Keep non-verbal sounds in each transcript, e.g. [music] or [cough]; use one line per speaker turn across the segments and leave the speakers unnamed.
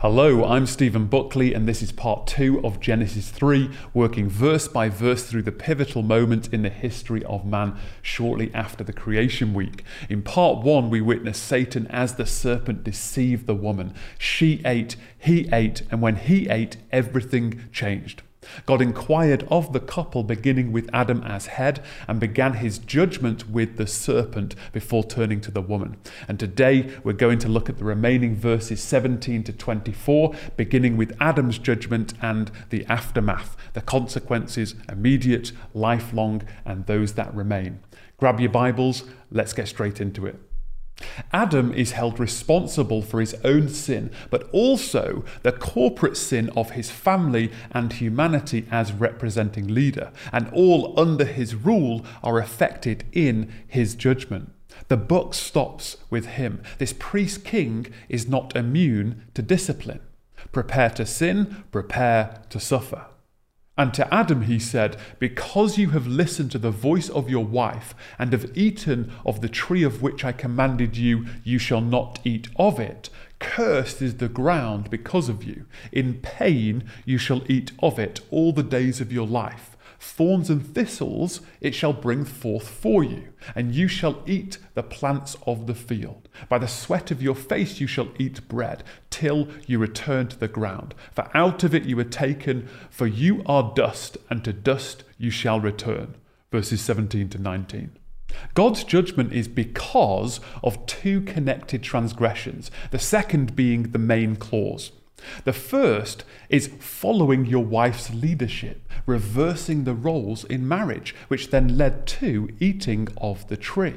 Hello, I'm Stephen Buckley, and this is part two of Genesis 3, working verse by verse through the pivotal moment in the history of man shortly after the creation week. In part one, we witness Satan as the serpent deceived the woman. She ate, he ate, and when he ate, everything changed. God inquired of the couple, beginning with Adam as head, and began his judgment with the serpent before turning to the woman. And today we're going to look at the remaining verses 17 to 24, beginning with Adam's judgment and the aftermath, the consequences, immediate, lifelong, and those that remain. Grab your Bibles, let's get straight into it. Adam is held responsible for his own sin, but also the corporate sin of his family and humanity as representing leader, and all under his rule are affected in his judgment. The buck stops with him. This priest king is not immune to discipline. Prepare to sin, prepare to suffer. And to Adam he said, Because you have listened to the voice of your wife, and have eaten of the tree of which I commanded you, you shall not eat of it. Cursed is the ground because of you. In pain you shall eat of it all the days of your life. Thorns and thistles it shall bring forth for you, and you shall eat the plants of the field. By the sweat of your face you shall eat bread, till you return to the ground. For out of it you were taken, for you are dust, and to dust you shall return. Verses 17 to 19. God's judgment is because of two connected transgressions, the second being the main clause. The first is following your wife's leadership, reversing the roles in marriage, which then led to eating of the tree.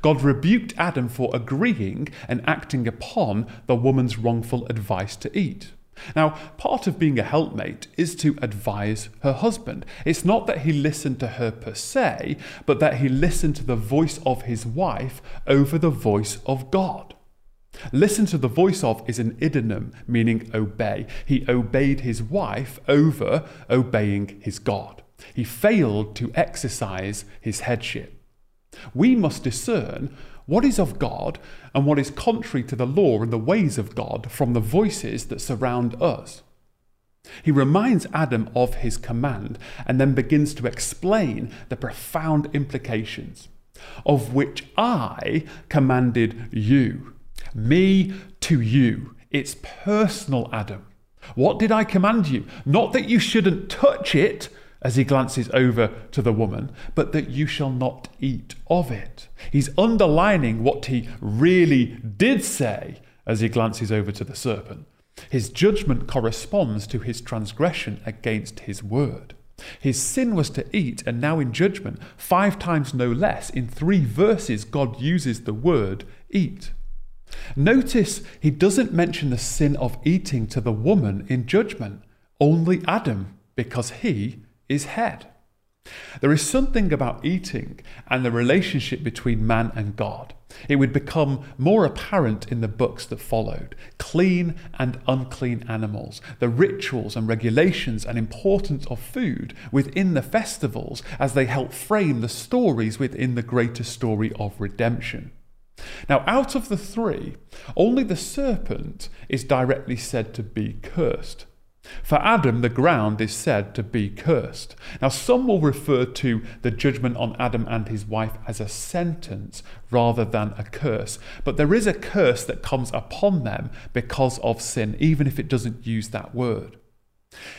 God rebuked Adam for agreeing and acting upon the woman's wrongful advice to eat. Now, part of being a helpmate is to advise her husband. It's not that he listened to her per se, but that he listened to the voice of his wife over the voice of God. Listen to the voice of is an idonym, meaning obey. He obeyed his wife over obeying his God. He failed to exercise his headship. We must discern what is of God and what is contrary to the law and the ways of God from the voices that surround us. He reminds Adam of his command and then begins to explain the profound implications of which I commanded you me to you. It's personal, Adam. What did I command you? Not that you shouldn't touch it, as he glances over to the woman, but that you shall not eat of it. He's underlining what he really did say as he glances over to the serpent. His judgment corresponds to his transgression against his word. His sin was to eat, and now in judgment, five times no less, in three verses, God uses the word eat. Notice he doesn't mention the sin of eating to the woman in judgment, only Adam, because he is head. There is something about eating and the relationship between man and God. It would become more apparent in the books that followed clean and unclean animals, the rituals and regulations and importance of food within the festivals as they help frame the stories within the greater story of redemption. Now, out of the three, only the serpent is directly said to be cursed. For Adam, the ground is said to be cursed. Now, some will refer to the judgment on Adam and his wife as a sentence rather than a curse. But there is a curse that comes upon them because of sin, even if it doesn't use that word.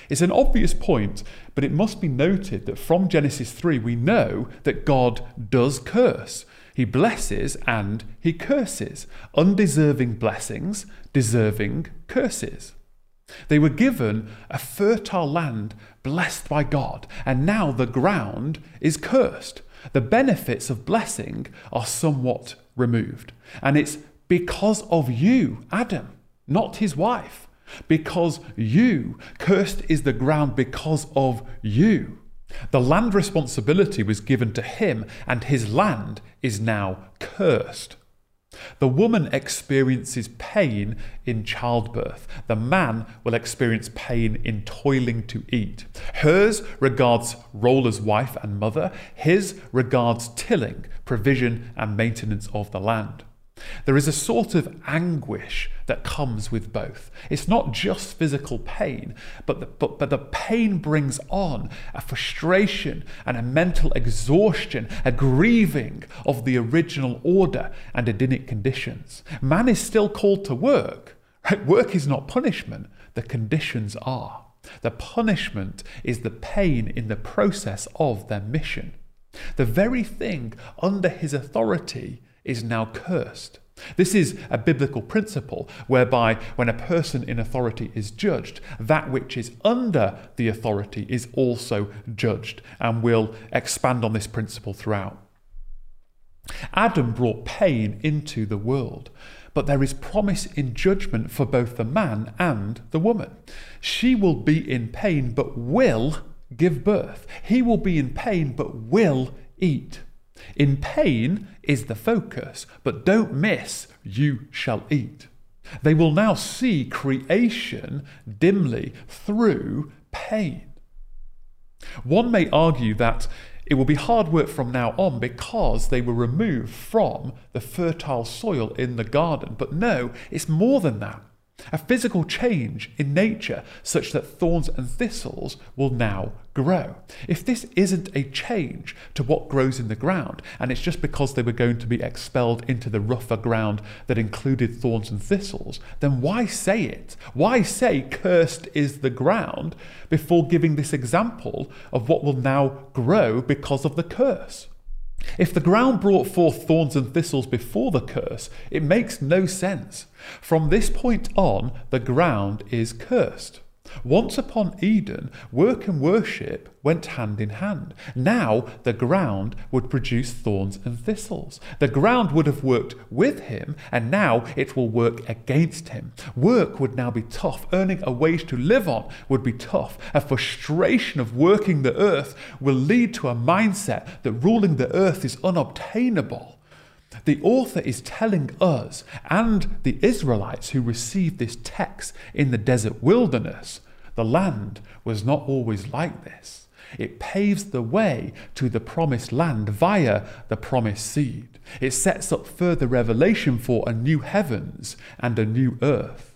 It's an obvious point, but it must be noted that from Genesis 3 we know that God does curse. He blesses and he curses. Undeserving blessings, deserving curses. They were given a fertile land blessed by God, and now the ground is cursed. The benefits of blessing are somewhat removed. And it's because of you, Adam, not his wife. Because you, cursed is the ground because of you. The land responsibility was given to him, and his land is now cursed. The woman experiences pain in childbirth. The man will experience pain in toiling to eat. Hers regards role as wife and mother. His regards tilling, provision, and maintenance of the land. There is a sort of anguish that comes with both. It's not just physical pain, but the, but, but the pain brings on a frustration and a mental exhaustion, a grieving of the original order and Edenic conditions. Man is still called to work. Right? [laughs] Work is not punishment, the conditions are. The punishment is the pain in the process of their mission. The very thing under his authority is now cursed. This is a biblical principle whereby when a person in authority is judged, that which is under the authority is also judged, and we'll expand on this principle throughout. Adam brought pain into the world, but there is promise in judgment for both the man and the woman. She will be in pain, but will give birth. He will be in pain, but will eat. In pain is the focus, but don't miss, you shall eat. They will now see creation dimly through pain. One may argue that it will be hard work from now on because they were removed from the fertile soil in the garden. But no, it's more than that a physical change in nature such that thorns and thistles will now grow. If this isn't a change to what grows in the ground, and it's just because they were going to be expelled into the rougher ground that included thorns and thistles, then why say it? Why say cursed is the ground before giving this example of what will now grow because of the curse? If the ground brought forth thorns and thistles before the curse, it makes no sense. From this point on, the ground is cursed. Once upon Eden, work and worship went hand in hand. Now the ground would produce thorns and thistles. The ground would have worked with him, and now it will work against him. Work would now be tough. Earning a wage to live on would be tough. A frustration of working the earth will lead to a mindset that ruling the earth is unobtainable. The author is telling us and the Israelites who received this text in the desert wilderness the land was not always like this. It paves the way to the promised land via the promised seed. It sets up further revelation for a new heavens and a new earth.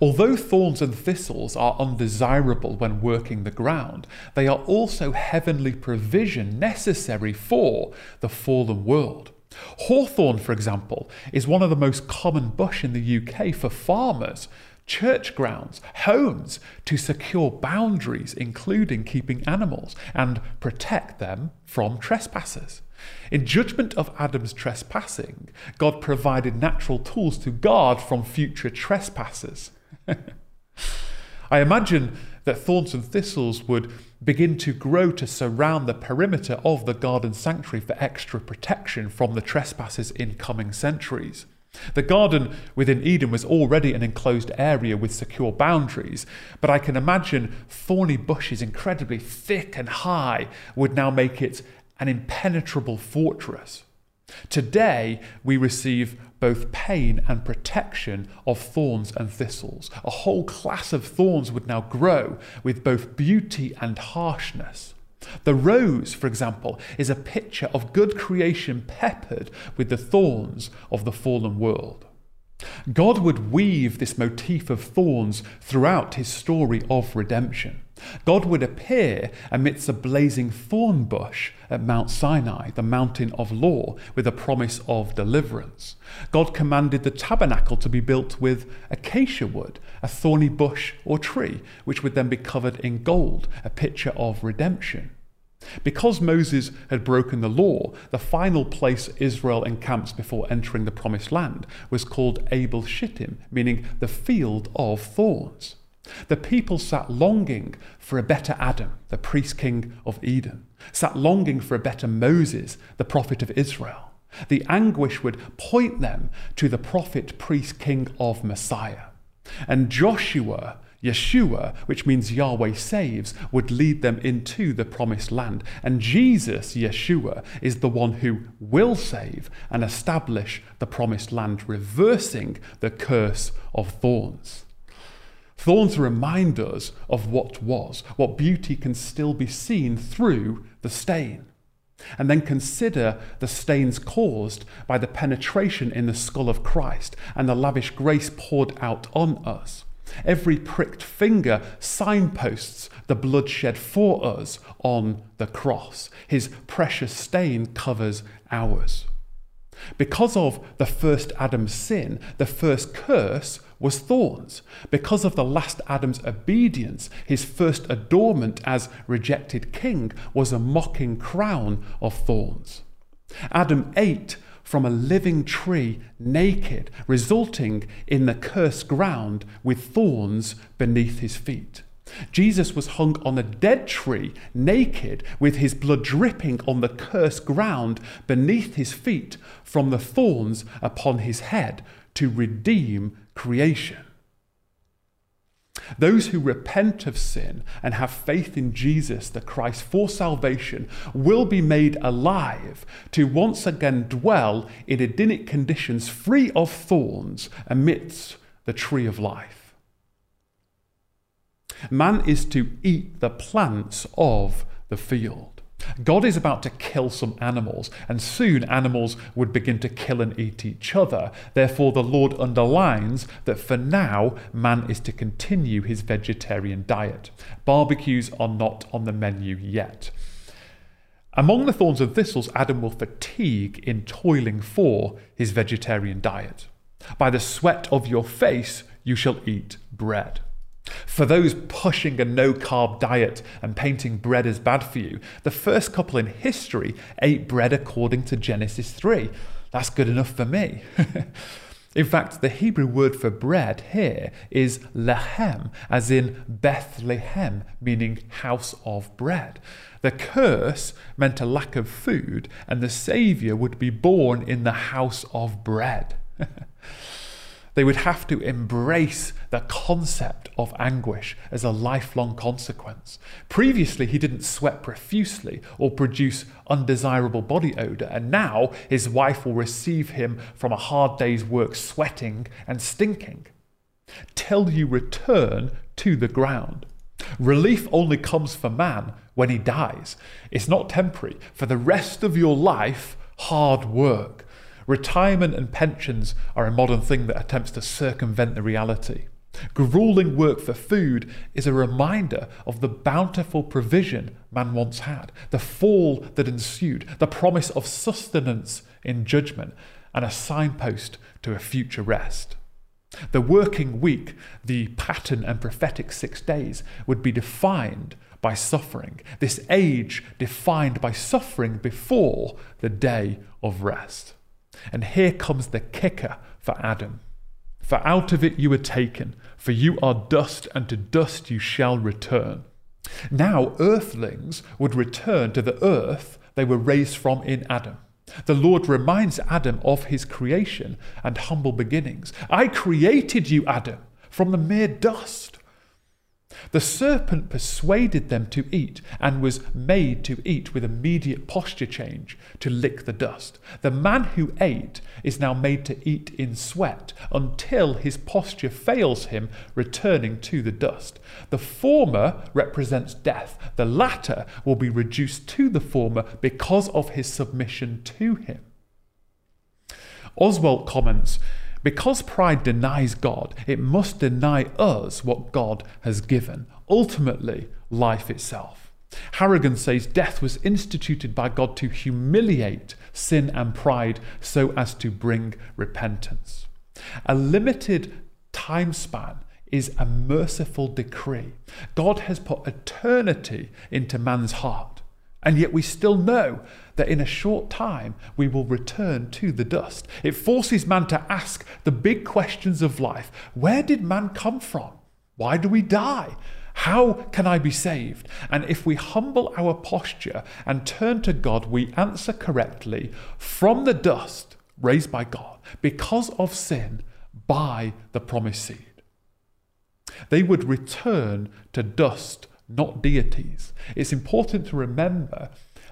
Although thorns and thistles are undesirable when working the ground, they are also heavenly provision necessary for the fallen world. Hawthorn, for example, is one of the most common bush in the UK for farmers, church grounds, homes to secure boundaries, including keeping animals, and protect them from trespassers. In judgment of Adam's trespassing, God provided natural tools to guard from future trespassers. [laughs] I imagine that thorns and thistles would begin to grow to surround the perimeter of the garden sanctuary for extra protection from the trespassers in coming centuries. The garden within Eden was already an enclosed area with secure boundaries, but I can imagine thorny bushes, incredibly thick and high, would now make it an impenetrable fortress. Today, we receive both pain and protection of thorns and thistles. A whole class of thorns would now grow with both beauty and harshness. The rose, for example, is a picture of good creation peppered with the thorns of the fallen world. God would weave this motif of thorns throughout his story of redemption. God would appear amidst a blazing thorn bush at Mount Sinai, the mountain of law, with a promise of deliverance. God commanded the tabernacle to be built with acacia wood, a thorny bush or tree, which would then be covered in gold, a picture of redemption. Because Moses had broken the law, the final place Israel encamps before entering the promised land was called Abel Shittim, meaning the field of thorns. The people sat longing for a better Adam, the priest king of Eden, sat longing for a better Moses, the prophet of Israel. The anguish would point them to the prophet, priest, king of Messiah. And Joshua Yeshua, which means Yahweh saves, would lead them into the promised land. And Jesus, Yeshua, is the one who will save and establish the promised land, reversing the curse of thorns. Thorns remind us of what was, what beauty can still be seen through the stain. And then consider the stains caused by the penetration in the skull of Christ and the lavish grace poured out on us. Every pricked finger signposts the blood shed for us on the cross. His precious stain covers ours. Because of the first Adam's sin, the first curse was thorns. Because of the last Adam's obedience, his first adornment as rejected king was a mocking crown of thorns. Adam ate from a living tree naked, resulting in the cursed ground with thorns beneath his feet. Jesus was hung on a dead tree, naked, with his blood dripping on the cursed ground beneath his feet from the thorns upon his head to redeem creation. Those who repent of sin and have faith in Jesus, the Christ, for salvation, will be made alive to once again dwell in Edenic conditions free of thorns amidst the tree of life. Man is to eat the plants of the field. God is about to kill some animals, and soon animals would begin to kill and eat each other. Therefore, the Lord underlines that for now, man is to continue his vegetarian diet. Barbecues are not on the menu yet. Among the thorns and thistles, Adam will fatigue in toiling for his vegetarian diet. By the sweat of your face, you shall eat bread. For those pushing a no carb diet and painting bread as bad for you, the first couple in history ate bread according to Genesis 3. That's good enough for me. [laughs] in fact, the Hebrew word for bread here is lehem, as in Bethlehem, meaning house of bread. The curse meant a lack of food, and the Saviour would be born in the house of bread. [laughs] They would have to embrace the concept of anguish as a lifelong consequence. Previously, he didn't sweat profusely or produce undesirable body odour, and now his wife will receive him from a hard day's work sweating and stinking. Till you return to the ground. Relief only comes for man when he dies. It's not temporary. For the rest of your life, hard work. Retirement and pensions are a modern thing that attempts to circumvent the reality. Grueling work for food is a reminder of the bountiful provision man once had, the fall that ensued, the promise of sustenance in judgment, and a signpost to a future rest. The working week, the pattern and prophetic six days, would be defined by suffering. This age defined by suffering before the day of rest. And here comes the kicker for Adam. For out of it you were taken, for you are dust, and to dust you shall return. Now, earthlings would return to the earth they were raised from in Adam. The Lord reminds Adam of his creation and humble beginnings. I created you, Adam, from the mere dust. The serpent persuaded them to eat and was made to eat with immediate posture change to lick the dust. The man who ate is now made to eat in sweat until his posture fails him, returning to the dust. The former represents death, the latter will be reduced to the former because of his submission to him. Oswalt comments because pride denies God, it must deny us what God has given, ultimately, life itself. Harrigan says death was instituted by God to humiliate sin and pride so as to bring repentance. A limited time span is a merciful decree. God has put eternity into man's heart, and yet we still know that in a short time we will return to the dust. It forces man to ask the big questions of life Where did man come from? Why do we die? How can I be saved? And if we humble our posture and turn to God, we answer correctly from the dust raised by God because of sin by the promised seed. They would return to dust, not deities. It's important to remember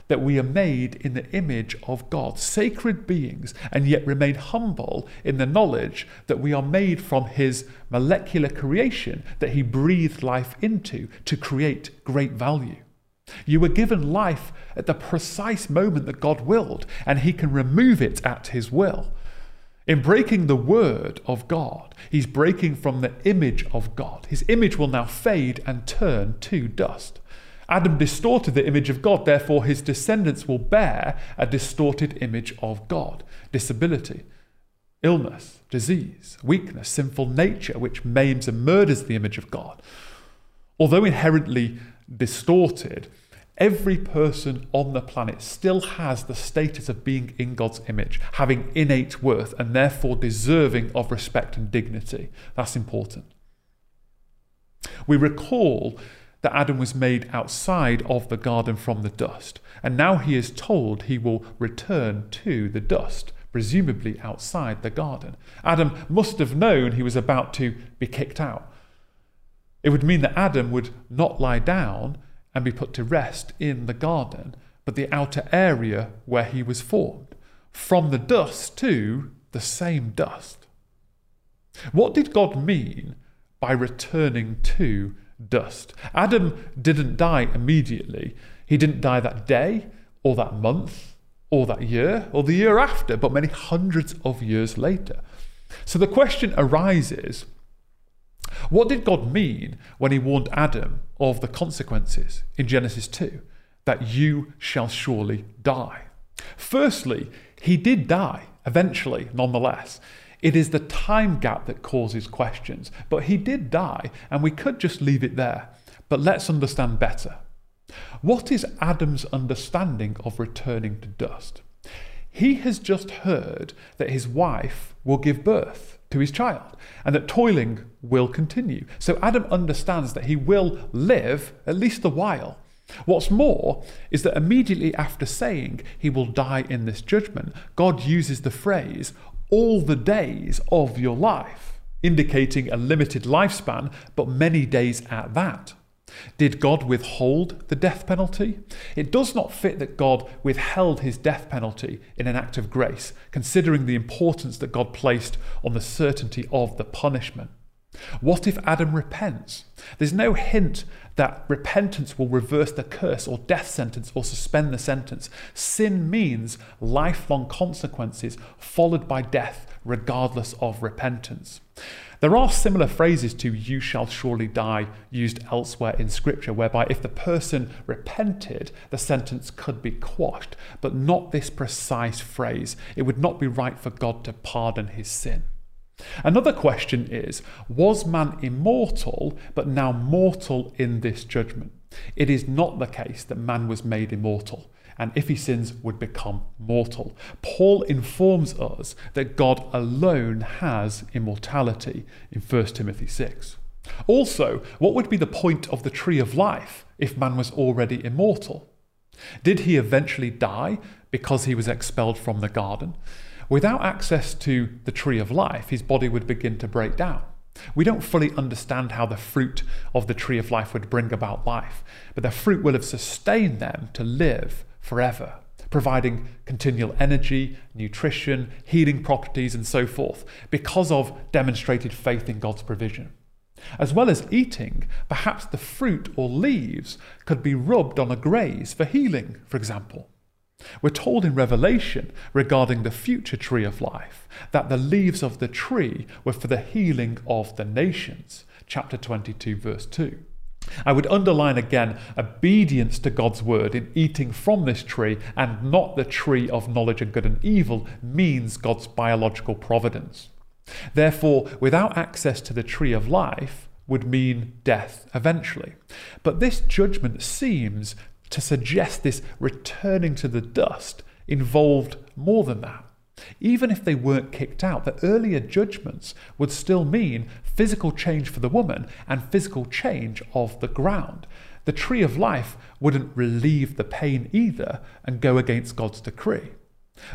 that we are made in the image of God, sacred beings, and yet remain humble in the knowledge that we are made from His molecular creation that He breathed life into to create great value. You were given life at the precise moment that God willed, and He can remove it at His will. In breaking the word of God, He's breaking from the image of God. His image will now fade and turn to dust. Adam distorted the image of God, therefore, his descendants will bear a distorted image of God disability, illness, disease, weakness, sinful nature, which maims and murders the image of God. Although inherently distorted, every person on the planet still has the status of being in God's image, having innate worth, and therefore deserving of respect and dignity. That's important. We recall that Adam was made outside of the garden from the dust, and now he is told he will return to the dust, presumably outside the garden. Adam must have known he was about to be kicked out. It would mean that Adam would not lie down and be put to rest in the garden, but the outer area where he was formed, from the dust to the same dust. What did God mean by returning to dust. Adam didn't die immediately. He didn't die that day, or that month, or that year, or the year after, but many hundreds of years later. So the question arises what did God mean when he warned Adam of the consequences in Genesis 2? That you shall surely die. Firstly, he did die, eventually, nonetheless. It is the time gap that causes questions. But he did die, and we could just leave it there. But let's understand better. What is Adam's understanding of returning to dust? He has just heard that his wife will give birth to his child and that toiling will continue. So Adam understands that he will live at least a while. What's more is that immediately after saying he will die in this judgment, God uses the phrase, all the days of your life, indicating a limited lifespan, but many days at that. Did God withhold the death penalty? It does not fit that God withheld his death penalty in an act of grace, considering the importance that God placed on the certainty of the punishment. What if Adam repents? There's no hint that repentance will reverse the curse or death sentence or suspend the sentence. Sin means lifelong consequences followed by death, regardless of repentance. There are similar phrases to you shall surely die used elsewhere in Scripture, whereby if the person repented, the sentence could be quashed, but not this precise phrase. It would not be right for God to pardon his sin. Another question is Was man immortal, but now mortal in this judgment? It is not the case that man was made immortal, and if he sins, would become mortal. Paul informs us that God alone has immortality in 1 Timothy 6. Also, what would be the point of the tree of life if man was already immortal? Did he eventually die because he was expelled from the garden? Without access to the tree of life, his body would begin to break down. We don't fully understand how the fruit of the tree of life would bring about life, but the fruit will have sustained them to live forever, providing continual energy, nutrition, healing properties, and so forth, because of demonstrated faith in God's provision. As well as eating, perhaps the fruit or leaves could be rubbed on a graze for healing, for example. We're told in Revelation regarding the future tree of life that the leaves of the tree were for the healing of the nations. Chapter 22, verse 2. I would underline again obedience to God's word in eating from this tree and not the tree of knowledge of good and evil means God's biological providence. Therefore, without access to the tree of life would mean death eventually. But this judgment seems to suggest this returning to the dust involved more than that. Even if they weren't kicked out, the earlier judgments would still mean physical change for the woman and physical change of the ground. The tree of life wouldn't relieve the pain either and go against God's decree.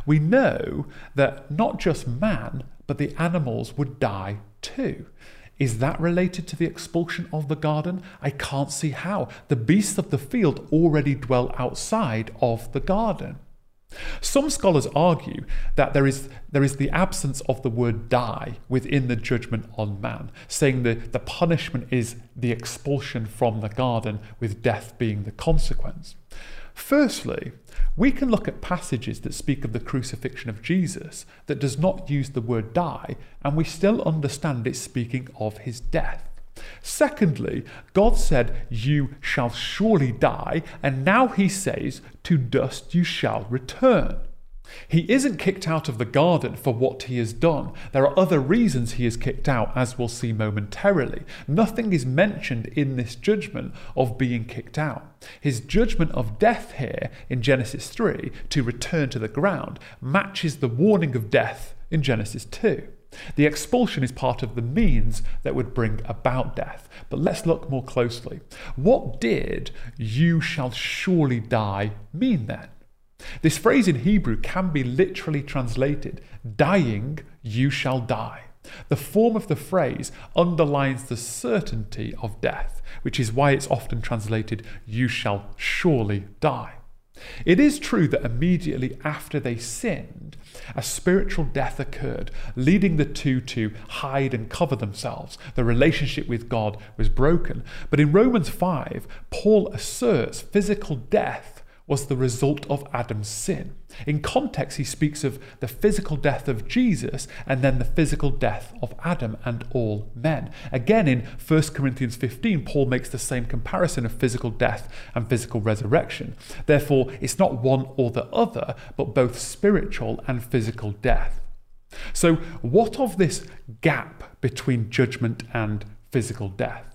We know that not just man, but the animals would die too. Is that related to the expulsion of the garden? I can't see how. The beasts of the field already dwell outside of the garden. Some scholars argue that there is, there is the absence of the word die within the judgment on man, saying that the punishment is the expulsion from the garden, with death being the consequence. Firstly, we can look at passages that speak of the crucifixion of Jesus that does not use the word die, and we still understand it speaking of his death. Secondly, God said, You shall surely die, and now he says, To dust you shall return. He isn't kicked out of the garden for what he has done. There are other reasons he is kicked out, as we'll see momentarily. Nothing is mentioned in this judgment of being kicked out. His judgment of death here in Genesis 3 to return to the ground matches the warning of death in Genesis 2. The expulsion is part of the means that would bring about death. But let's look more closely. What did you shall surely die mean then? This phrase in Hebrew can be literally translated dying, you shall die. The form of the phrase underlines the certainty of death, which is why it's often translated, you shall surely die. It is true that immediately after they sinned, a spiritual death occurred, leading the two to hide and cover themselves. The relationship with God was broken. But in Romans 5, Paul asserts physical death was the result of Adam's sin. In context, he speaks of the physical death of Jesus and then the physical death of Adam and all men. Again, in 1 Corinthians 15, Paul makes the same comparison of physical death and physical resurrection. Therefore, it's not one or the other, but both spiritual and physical death. So, what of this gap between judgment and physical death?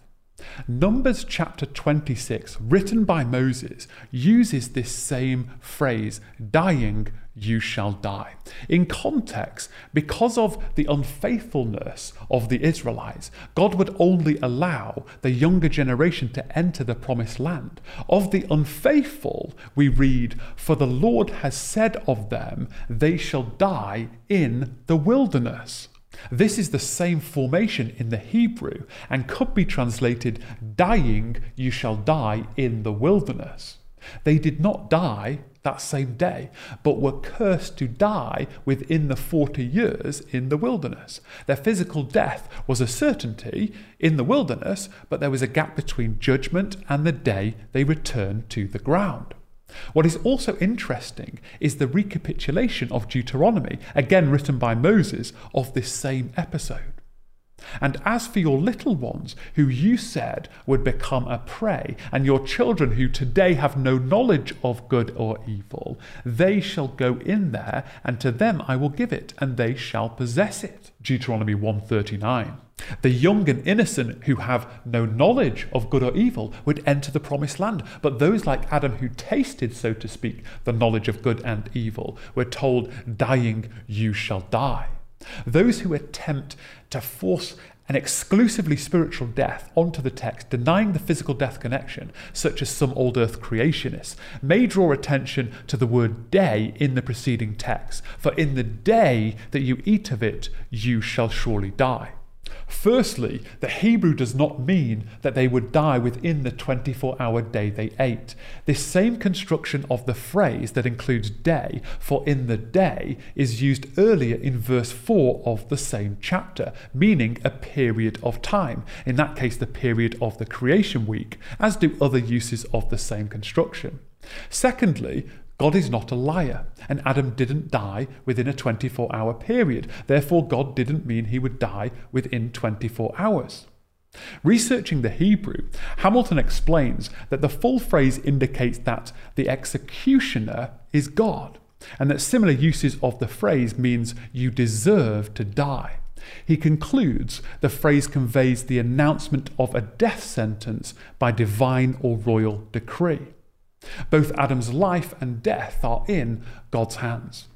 Numbers chapter 26, written by Moses, uses this same phrase, dying, you shall die. In context, because of the unfaithfulness of the Israelites, God would only allow the younger generation to enter the promised land. Of the unfaithful, we read, For the Lord has said of them, they shall die in the wilderness. This is the same formation in the Hebrew and could be translated, dying, you shall die in the wilderness. They did not die that same day, but were cursed to die within the 40 years in the wilderness. Their physical death was a certainty in the wilderness, but there was a gap between judgment and the day they returned to the ground. What is also interesting is the recapitulation of Deuteronomy, again written by Moses, of this same episode. And as for your little ones, who you said would become a prey, and your children who today have no knowledge of good or evil, they shall go in there, and to them I will give it, and they shall possess it. Deuteronomy 139. The young and innocent who have no knowledge of good or evil would enter the promised land. But those like Adam who tasted, so to speak, the knowledge of good and evil were told, dying, you shall die. Those who attempt to force an exclusively spiritual death onto the text, denying the physical death connection, such as some old earth creationists, may draw attention to the word day in the preceding text. For in the day that you eat of it, you shall surely die. Firstly, the Hebrew does not mean that they would die within the 24 hour day they ate. This same construction of the phrase that includes day, for in the day, is used earlier in verse 4 of the same chapter, meaning a period of time, in that case, the period of the creation week, as do other uses of the same construction. Secondly, God is not a liar, and Adam didn't die within a 24 hour period. Therefore, God didn't mean he would die within 24 hours. Researching the Hebrew, Hamilton explains that the full phrase indicates that the executioner is God, and that similar uses of the phrase means you deserve to die. He concludes the phrase conveys the announcement of a death sentence by divine or royal decree. Both Adam's life and death are in God's hands.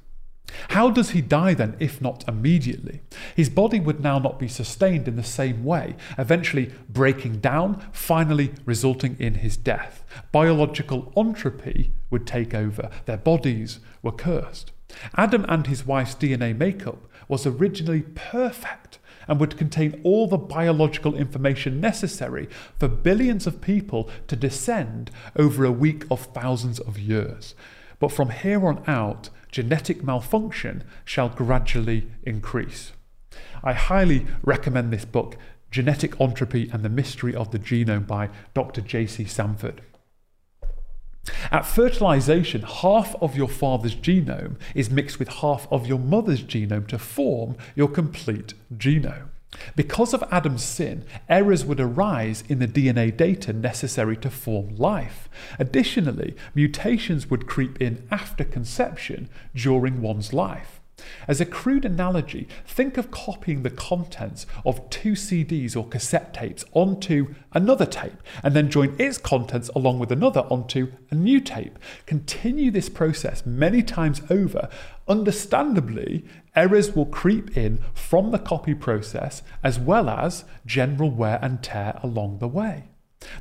How does he die then, if not immediately? His body would now not be sustained in the same way, eventually breaking down, finally resulting in his death. Biological entropy would take over, their bodies were cursed. Adam and his wife's DNA makeup was originally perfect and would contain all the biological information necessary for billions of people to descend over a week of thousands of years. but from here on out, genetic malfunction shall gradually increase. I highly recommend this book, Genetic Entropy and the Mystery of the Genome by Dr. J.C. Sanford. At fertilization, half of your father's genome is mixed with half of your mother's genome to form your complete genome. Because of Adam's sin, errors would arise in the DNA data necessary to form life. Additionally, mutations would creep in after conception during one's life. As a crude analogy, think of copying the contents of two CDs or cassette tapes onto another tape and then join its contents along with another onto a new tape. Continue this process many times over. Understandably, errors will creep in from the copy process as well as general wear and tear along the way.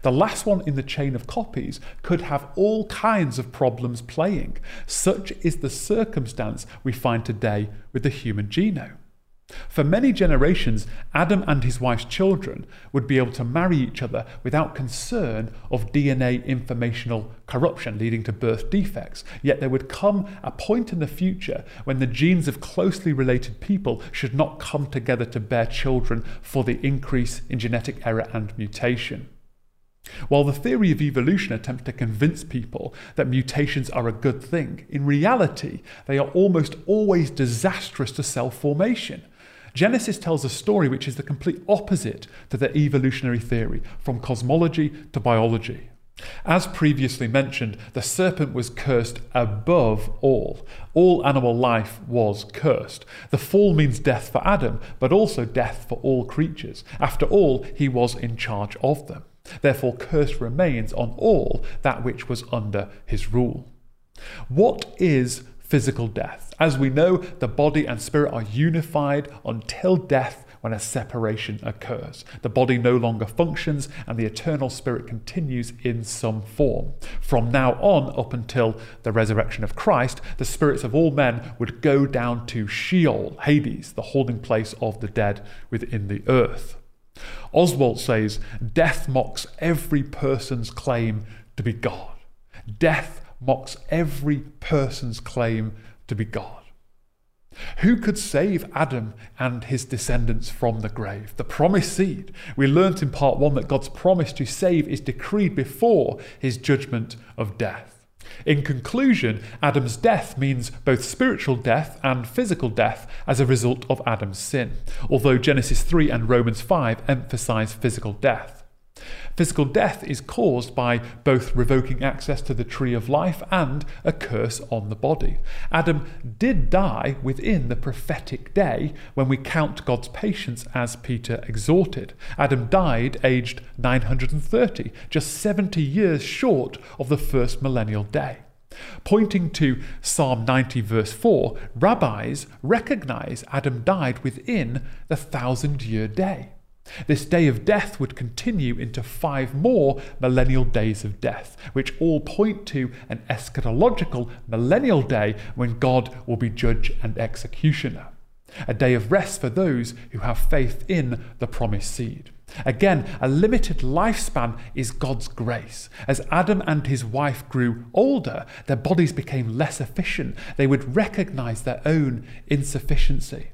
The last one in the chain of copies could have all kinds of problems playing. Such is the circumstance we find today with the human genome. For many generations, Adam and his wife's children would be able to marry each other without concern of DNA informational corruption leading to birth defects. Yet there would come a point in the future when the genes of closely related people should not come together to bear children for the increase in genetic error and mutation. While the theory of evolution attempts to convince people that mutations are a good thing, in reality, they are almost always disastrous to cell formation. Genesis tells a story which is the complete opposite to the evolutionary theory, from cosmology to biology. As previously mentioned, the serpent was cursed above all. All animal life was cursed. The fall means death for Adam, but also death for all creatures. After all, he was in charge of them. Therefore, curse remains on all that which was under his rule. What is physical death? As we know, the body and spirit are unified until death when a separation occurs. The body no longer functions and the eternal spirit continues in some form. From now on, up until the resurrection of Christ, the spirits of all men would go down to Sheol, Hades, the holding place of the dead within the earth. Oswalt says, Death mocks every person's claim to be God. Death mocks every person's claim to be God. Who could save Adam and his descendants from the grave? The promised seed. We learnt in part one that God's promise to save is decreed before his judgment of death. In conclusion, Adam's death means both spiritual death and physical death as a result of Adam's sin, although Genesis 3 and Romans 5 emphasize physical death. Physical death is caused by both revoking access to the tree of life and a curse on the body. Adam did die within the prophetic day when we count God's patience as Peter exhorted. Adam died aged 930, just 70 years short of the first millennial day. Pointing to Psalm 90, verse 4, rabbis recognize Adam died within the thousand year day. This day of death would continue into five more millennial days of death, which all point to an eschatological millennial day when God will be judge and executioner. A day of rest for those who have faith in the promised seed. Again, a limited lifespan is God's grace. As Adam and his wife grew older, their bodies became less efficient. They would recognize their own insufficiency.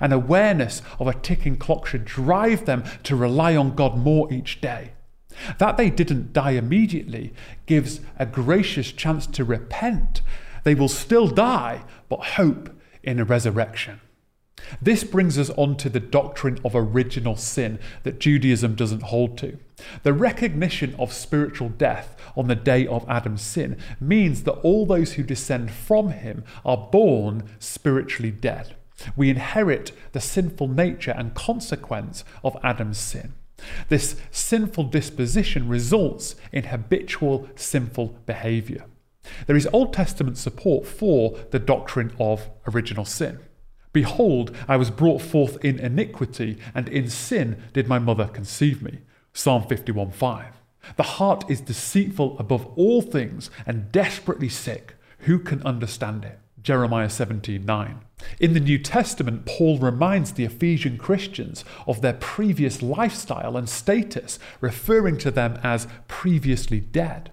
An awareness of a ticking clock should drive them to rely on God more each day. That they didn't die immediately gives a gracious chance to repent. They will still die, but hope in a resurrection. This brings us on to the doctrine of original sin that Judaism doesn't hold to. The recognition of spiritual death on the day of Adam's sin means that all those who descend from him are born spiritually dead. We inherit the sinful nature and consequence of Adam's sin. This sinful disposition results in habitual sinful behavior. There is Old Testament support for the doctrine of original sin. Behold, I was brought forth in iniquity, and in sin did my mother conceive me. Psalm 51:5. The heart is deceitful above all things and desperately sick. Who can understand it? Jeremiah 17:9. In the New Testament, Paul reminds the Ephesian Christians of their previous lifestyle and status, referring to them as previously dead.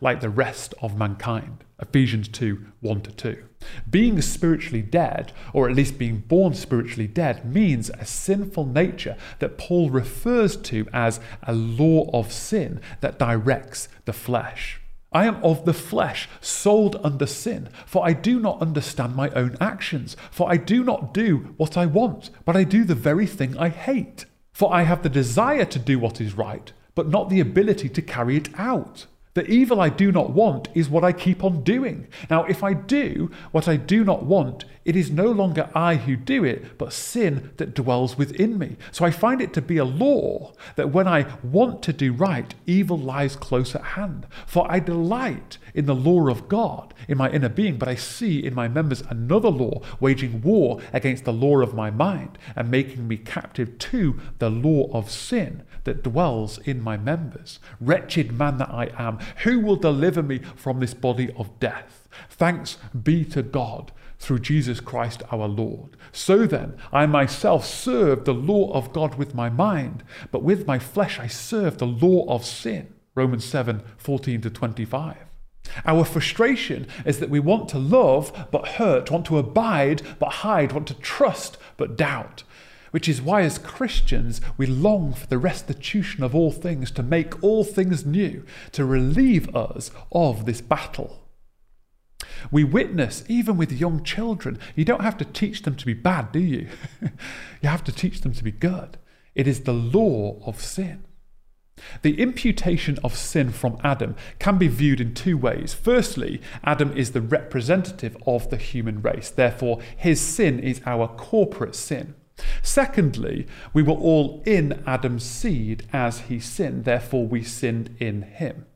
like the rest of mankind. Ephesians 2 1 to 2. Being spiritually dead, or at least being born spiritually dead, means a sinful nature that Paul refers to as a law of sin that directs the flesh. I am of the flesh, sold under sin, for I do not understand my own actions, for I do not do what I want, but I do the very thing I hate. For I have the desire to do what is right, but not the ability to carry it out. The evil I do not want is what I keep on doing. Now, if I do what I do not want, it is no longer I who do it, but sin that dwells within me. So I find it to be a law that when I want to do right, evil lies close at hand. For I delight in the law of God in my inner being, but I see in my members another law waging war against the law of my mind and making me captive to the law of sin that dwells in my members. Wretched man that I am, who will deliver me from this body of death? Thanks be to God through Jesus Christ our Lord. So then, I myself serve the law of God with my mind, but with my flesh I serve the law of sin. Romans 7 14 to 25. Our frustration is that we want to love but hurt, want to abide but hide, want to trust but doubt which is why, as Christians, we long for the restitution of all things, to make all things new, to relieve us of this battle. We witness, even with young children, you don't have to teach them to be bad, do you? [laughs] you have to teach them to be good. It is the law of sin. The imputation of sin from Adam can be viewed in two ways. Firstly, Adam is the representative of the human race, therefore, his sin is our corporate sin. Secondly, we were all in Adam's seed as he sinned, therefore we sinned in him.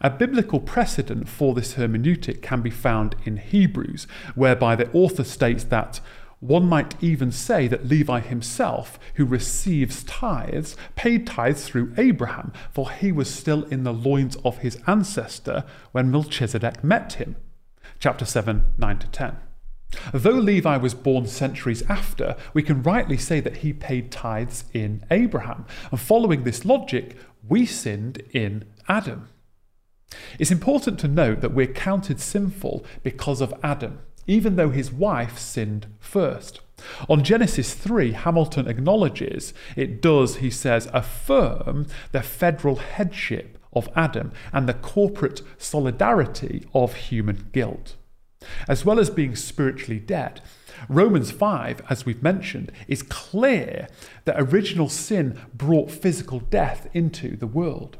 A biblical precedent for this hermeneutic can be found in Hebrews, whereby the author states that one might even say that Levi himself, who receives tithes, paid tithes through Abraham, for he was still in the loins of his ancestor when Melchizedek met him. Chapter 7, 9 to 10. Though Levi was born centuries after, we can rightly say that he paid tithes in Abraham. And following this logic, we sinned in Adam. It's important to note that we're counted sinful because of Adam, even though his wife sinned first. On Genesis 3, Hamilton acknowledges it does, he says, affirm the federal headship of Adam and the corporate solidarity of human guilt as well as being spiritually dead. Romans 5, as we've mentioned, is clear that original sin brought physical death into the world.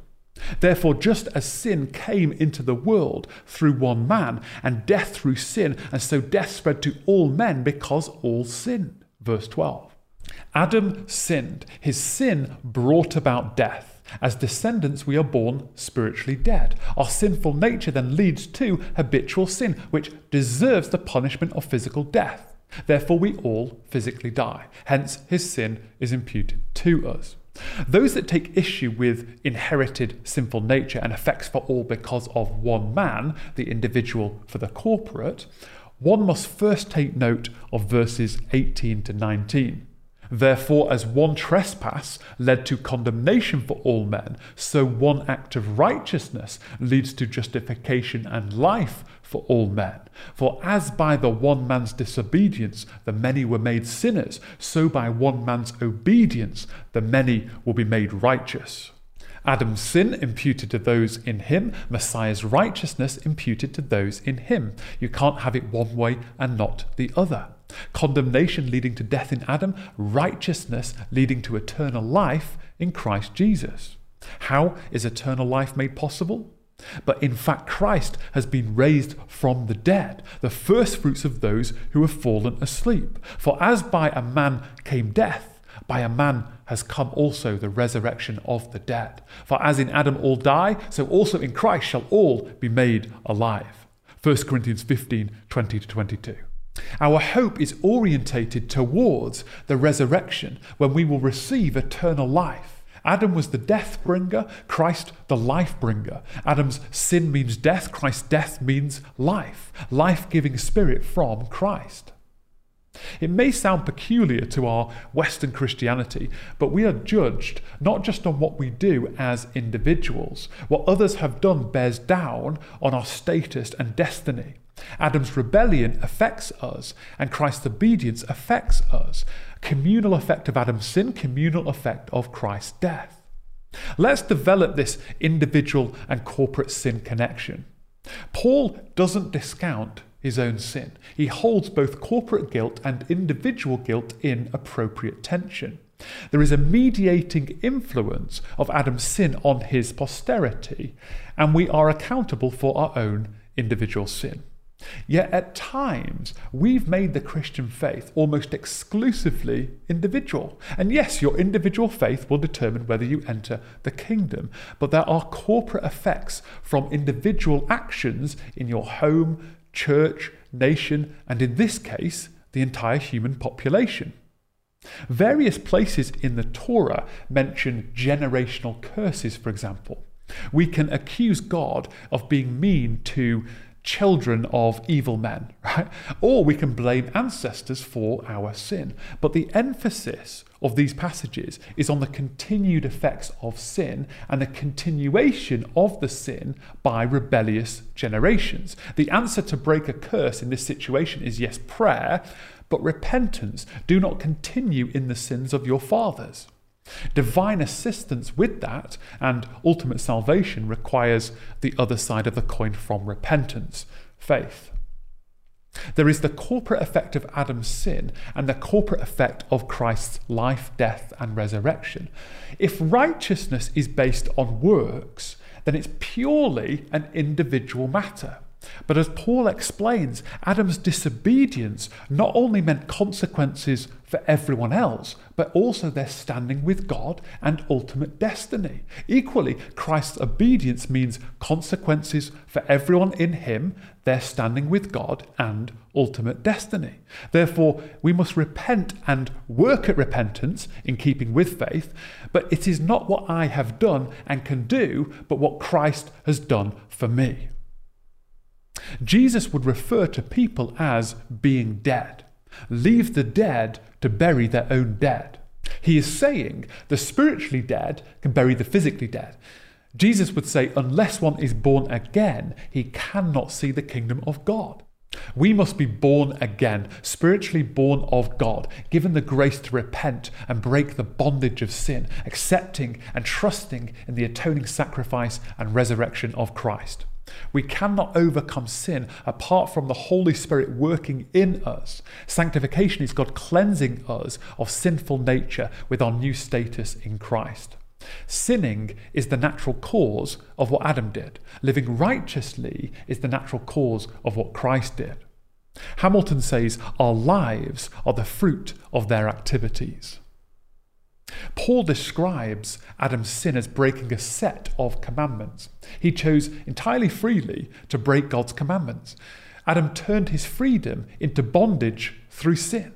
Therefore, just as sin came into the world through one man, and death through sin, and so death spread to all men because all sinned. Verse 12. Adam sinned. His sin brought about death. As descendants, we are born spiritually dead. Our sinful nature then leads to habitual sin, which deserves the punishment of physical death. Therefore, we all physically die. Hence, his sin is imputed to us. Those that take issue with inherited sinful nature and effects for all because of one man, the individual for the corporate, one must first take note of verses 18 to 19. Therefore, as one trespass led to condemnation for all men, so one act of righteousness leads to justification and life for all men. For as by the one man's disobedience the many were made sinners, so by one man's obedience the many will be made righteous. Adam's sin imputed to those in him, Messiah's righteousness imputed to those in him. You can't have it one way and not the other. Condemnation leading to death in Adam, righteousness leading to eternal life in Christ Jesus. How is eternal life made possible? But in fact, Christ has been raised from the dead, the first fruits of those who have fallen asleep. For as by a man came death, by a man has come also the resurrection of the dead. For as in Adam all die, so also in Christ shall all be made alive. 1 Corinthians 15 20 to 22. Our hope is orientated towards the resurrection when we will receive eternal life. Adam was the death bringer, Christ the life bringer. Adam's sin means death, Christ's death means life, life giving spirit from Christ. It may sound peculiar to our Western Christianity, but we are judged not just on what we do as individuals. What others have done bears down on our status and destiny. Adam's rebellion affects us, and Christ's obedience affects us. Communal effect of Adam's sin, communal effect of Christ's death. Let's develop this individual and corporate sin connection. Paul doesn't discount his own sin. He holds both corporate guilt and individual guilt in appropriate tension. There is a mediating influence of Adam's sin on his posterity, and we are accountable for our own individual sin. Yet at times, we've made the Christian faith almost exclusively individual. And yes, your individual faith will determine whether you enter the kingdom, but there are corporate effects from individual actions in your home, church, nation, and in this case, the entire human population. Various places in the Torah mention generational curses, for example. We can accuse God of being mean to children of evil men, [laughs] right? Or we can blame ancestors for our sin. But the emphasis of these passages is on the continued effects of sin and the continuation of the sin by rebellious generations. The answer to break a curse in this situation is yes, prayer, but repentance. Do not continue in the sins of your fathers. Divine assistance with that and ultimate salvation requires the other side of the coin from repentance faith. There is the corporate effect of Adam's sin and the corporate effect of Christ's life, death, and resurrection. If righteousness is based on works, then it's purely an individual matter. But as Paul explains, Adam's disobedience not only meant consequences for everyone else, but also their standing with God and ultimate destiny. Equally, Christ's obedience means consequences for everyone in Him, their standing with God and ultimate destiny. Therefore, we must repent and work at repentance in keeping with faith, but it is not what I have done and can do, but what Christ has done for me. Jesus would refer to people as being dead. Leave the dead to bury their own dead. He is saying the spiritually dead can bury the physically dead. Jesus would say, unless one is born again, he cannot see the kingdom of God. We must be born again, spiritually born of God, given the grace to repent and break the bondage of sin, accepting and trusting in the atoning sacrifice and resurrection of Christ. We cannot overcome sin apart from the Holy Spirit working in us. Sanctification is God cleansing us of sinful nature with our new status in Christ. Sinning is the natural cause of what Adam did. Living righteously is the natural cause of what Christ did. Hamilton says our lives are the fruit of their activities. Paul describes Adam's sin as breaking a set of commandments. He chose entirely freely to break God's commandments. Adam turned his freedom into bondage through sin.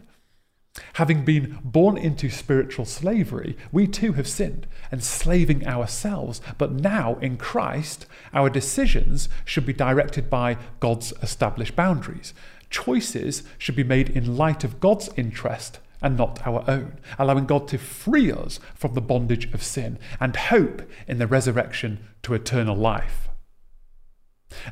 Having been born into spiritual slavery, we too have sinned, enslaving ourselves. But now, in Christ, our decisions should be directed by God's established boundaries. Choices should be made in light of God's interest and not our own, allowing God to free us from the bondage of sin and hope in the resurrection to eternal life.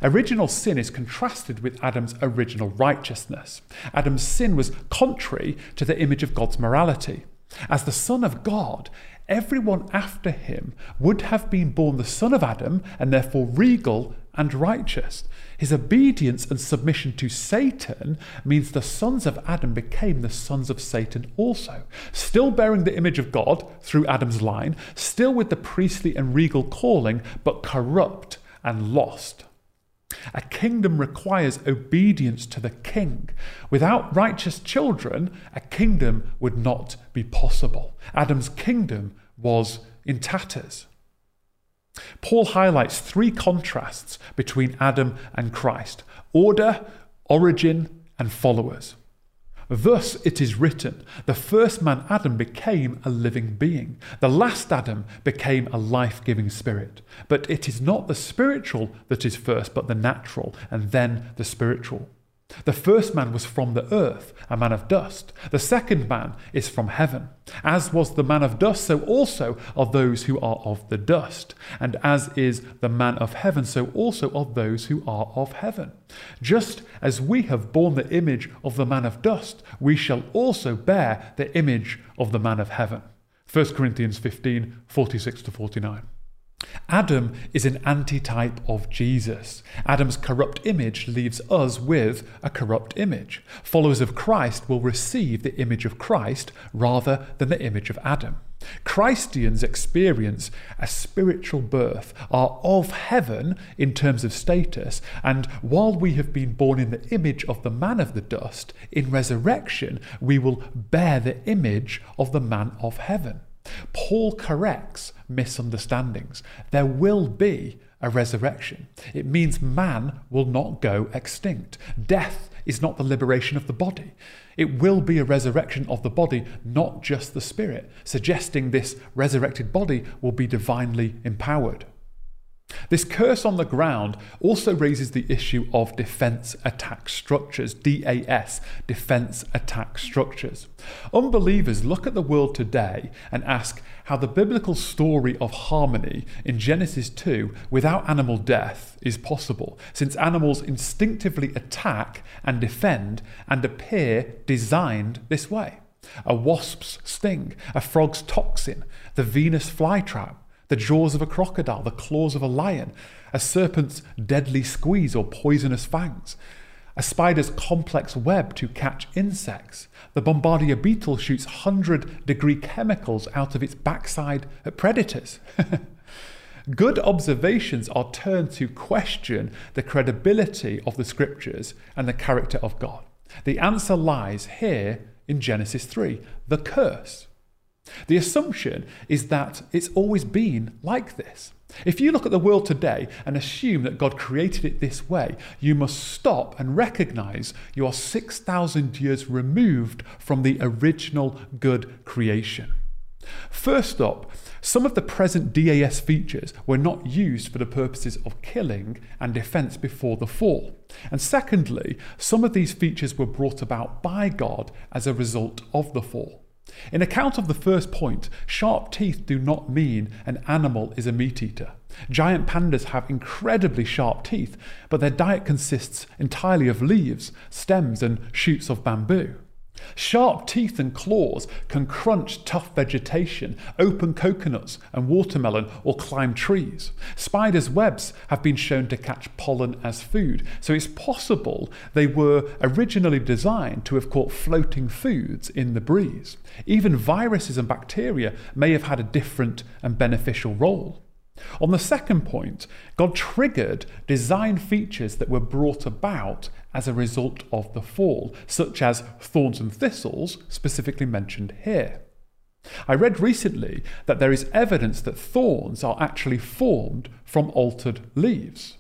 Original sin is contrasted with Adam's original righteousness. Adam's sin was contrary to the image of God's morality. As the Son of God, everyone after him would have been born the son of Adam and therefore regal and righteous. His obedience and submission to Satan means the sons of Adam became the sons of Satan also, still bearing the image of God through Adam's line, still with the priestly and regal calling, but corrupt and lost. A kingdom requires obedience to the king. Without righteous children, a kingdom would not be possible. Adam's kingdom was in tatters. Paul highlights three contrasts between Adam and Christ order, origin, and followers. Thus it is written the first man Adam became a living being, the last Adam became a life giving spirit. But it is not the spiritual that is first, but the natural, and then the spiritual. The first man was from the earth, a man of dust. The second man is from heaven. As was the man of dust, so also are those who are of the dust. And as is the man of heaven, so also are those who are of heaven. Just as we have borne the image of the man of dust, we shall also bear the image of the man of heaven. 1 Corinthians 15 46 to 49. Adam is an antitype of Jesus. Adam's corrupt image leaves us with a corrupt image. Followers of Christ will receive the image of Christ rather than the image of Adam. Christians experience a spiritual birth, are of heaven in terms of status, and while we have been born in the image of the man of the dust, in resurrection we will bear the image of the man of heaven. Paul corrects misunderstandings. There will be a resurrection. It means man will not go extinct. Death is not the liberation of the body. It will be a resurrection of the body, not just the spirit, suggesting this resurrected body will be divinely empowered. This curse on the ground also raises the issue of defense attack structures, DAS, defense attack structures. Unbelievers look at the world today and ask how the biblical story of harmony in Genesis 2 without animal death is possible, since animals instinctively attack and defend and appear designed this way. A wasp's sting, a frog's toxin, the Venus flytrap, the jaws of a crocodile, the claws of a lion, a serpent's deadly squeeze or poisonous fangs, a spider's complex web to catch insects. The bombardier beetle shoots 100 degree chemicals out of its backside at predators. [laughs] Good observations are turned to question the credibility of the scriptures and the character of God. The answer lies here in Genesis 3 the curse. The assumption is that it's always been like this. If you look at the world today and assume that God created it this way, you must stop and recognize you are 6,000 years removed from the original good creation. First up, some of the present DAS features were not used for the purposes of killing and defense before the fall. And secondly, some of these features were brought about by God as a result of the fall. In account of the first point, sharp teeth do not mean an animal is a meat eater. Giant pandas have incredibly sharp teeth, but their diet consists entirely of leaves, stems, and shoots of bamboo. Sharp teeth and claws can crunch tough vegetation, open coconuts and watermelon, or climb trees. Spiders' webs have been shown to catch pollen as food, so it's possible they were originally designed to have caught floating foods in the breeze. Even viruses and bacteria may have had a different and beneficial role. On the second point, God triggered design features that were brought about as a result of the fall, such as thorns and thistles, specifically mentioned here. I read recently that there is evidence that thorns are actually formed from altered leaves.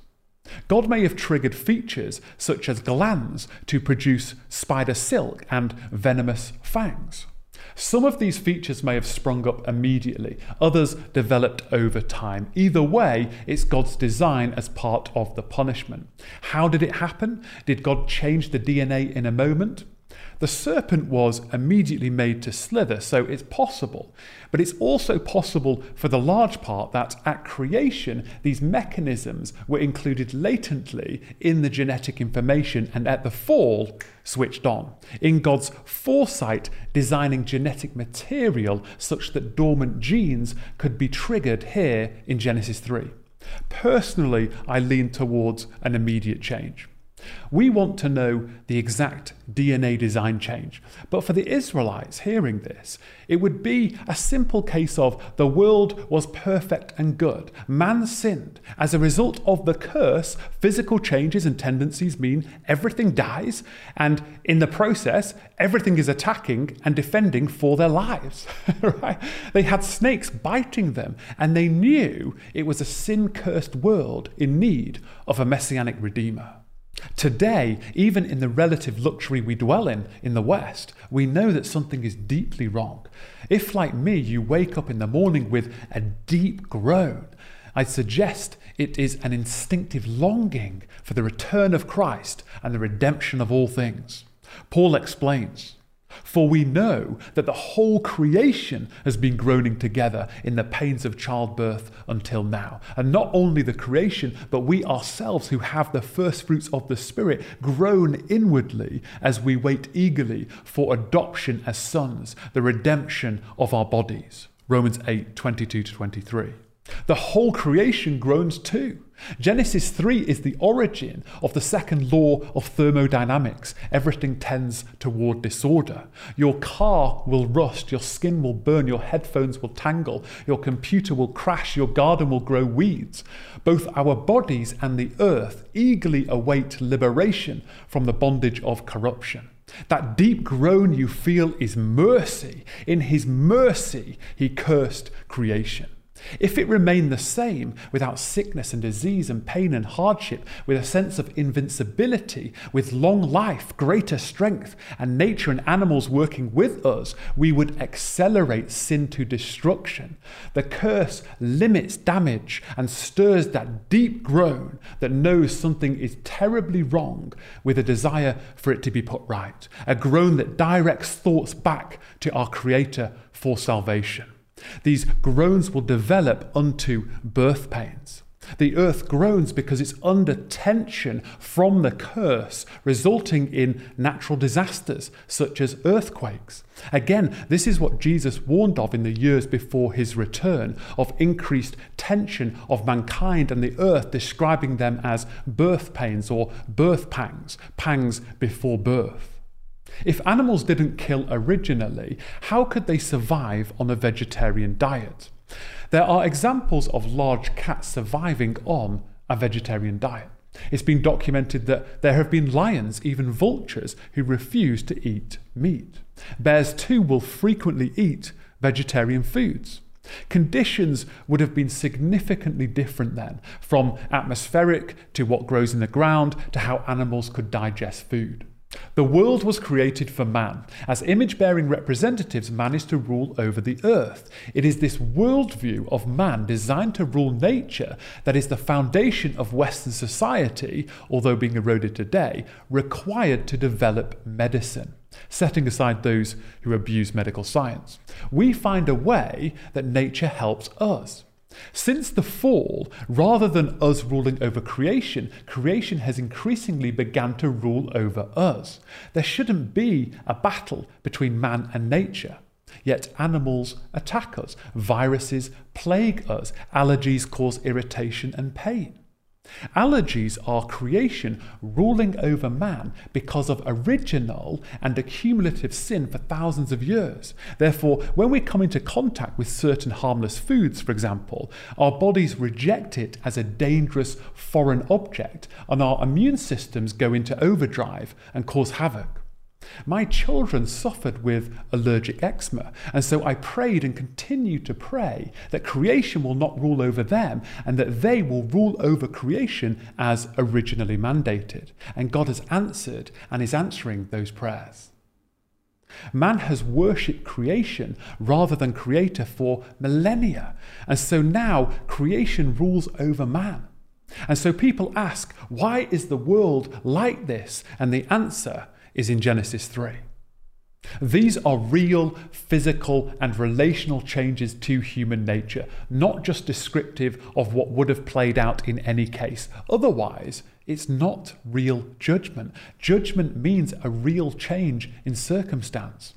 God may have triggered features such as glands to produce spider silk and venomous fangs. Some of these features may have sprung up immediately, others developed over time. Either way, it's God's design as part of the punishment. How did it happen? Did God change the DNA in a moment? The serpent was immediately made to slither, so it's possible. But it's also possible for the large part that at creation, these mechanisms were included latently in the genetic information and at the fall, switched on. In God's foresight, designing genetic material such that dormant genes could be triggered here in Genesis 3. Personally, I lean towards an immediate change. We want to know the exact DNA design change. But for the Israelites hearing this, it would be a simple case of the world was perfect and good. Man sinned. As a result of the curse, physical changes and tendencies mean everything dies. And in the process, everything is attacking and defending for their lives. [laughs] right? They had snakes biting them, and they knew it was a sin cursed world in need of a messianic redeemer. Today, even in the relative luxury we dwell in in the West, we know that something is deeply wrong. If, like me, you wake up in the morning with a deep groan, I'd suggest it is an instinctive longing for the return of Christ and the redemption of all things. Paul explains for we know that the whole creation has been groaning together in the pains of childbirth until now. And not only the creation, but we ourselves who have the first fruits of the Spirit groan inwardly as we wait eagerly for adoption as sons, the redemption of our bodies. Romans 8 22 to 23. The whole creation groans too. Genesis 3 is the origin of the second law of thermodynamics. Everything tends toward disorder. Your car will rust, your skin will burn, your headphones will tangle, your computer will crash, your garden will grow weeds. Both our bodies and the earth eagerly await liberation from the bondage of corruption. That deep groan you feel is mercy. In his mercy, he cursed creation. If it remained the same without sickness and disease and pain and hardship, with a sense of invincibility, with long life, greater strength, and nature and animals working with us, we would accelerate sin to destruction. The curse limits damage and stirs that deep groan that knows something is terribly wrong with a desire for it to be put right, a groan that directs thoughts back to our Creator for salvation. These groans will develop unto birth pains. The earth groans because it's under tension from the curse, resulting in natural disasters such as earthquakes. Again, this is what Jesus warned of in the years before his return of increased tension of mankind and the earth, describing them as birth pains or birth pangs, pangs before birth. If animals didn't kill originally, how could they survive on a vegetarian diet? There are examples of large cats surviving on a vegetarian diet. It's been documented that there have been lions, even vultures, who refuse to eat meat. Bears too will frequently eat vegetarian foods. Conditions would have been significantly different then, from atmospheric to what grows in the ground to how animals could digest food. The world was created for man. As image bearing representatives, man is to rule over the earth. It is this worldview of man designed to rule nature that is the foundation of Western society, although being eroded today, required to develop medicine setting aside those who abuse medical science. We find a way that nature helps us. Since the fall, rather than us ruling over creation, creation has increasingly begun to rule over us. There shouldn't be a battle between man and nature. Yet animals attack us, viruses plague us, allergies cause irritation and pain. Allergies are creation ruling over man because of original and accumulative sin for thousands of years. Therefore, when we come into contact with certain harmless foods, for example, our bodies reject it as a dangerous foreign object, and our immune systems go into overdrive and cause havoc. My children suffered with allergic eczema, and so I prayed and continue to pray that creation will not rule over them and that they will rule over creation as originally mandated. And God has answered and is answering those prayers. Man has worshipped creation rather than creator for millennia, and so now creation rules over man. And so people ask, why is the world like this? And the answer is in Genesis 3. These are real physical and relational changes to human nature, not just descriptive of what would have played out in any case. Otherwise, it's not real judgment. Judgment means a real change in circumstance.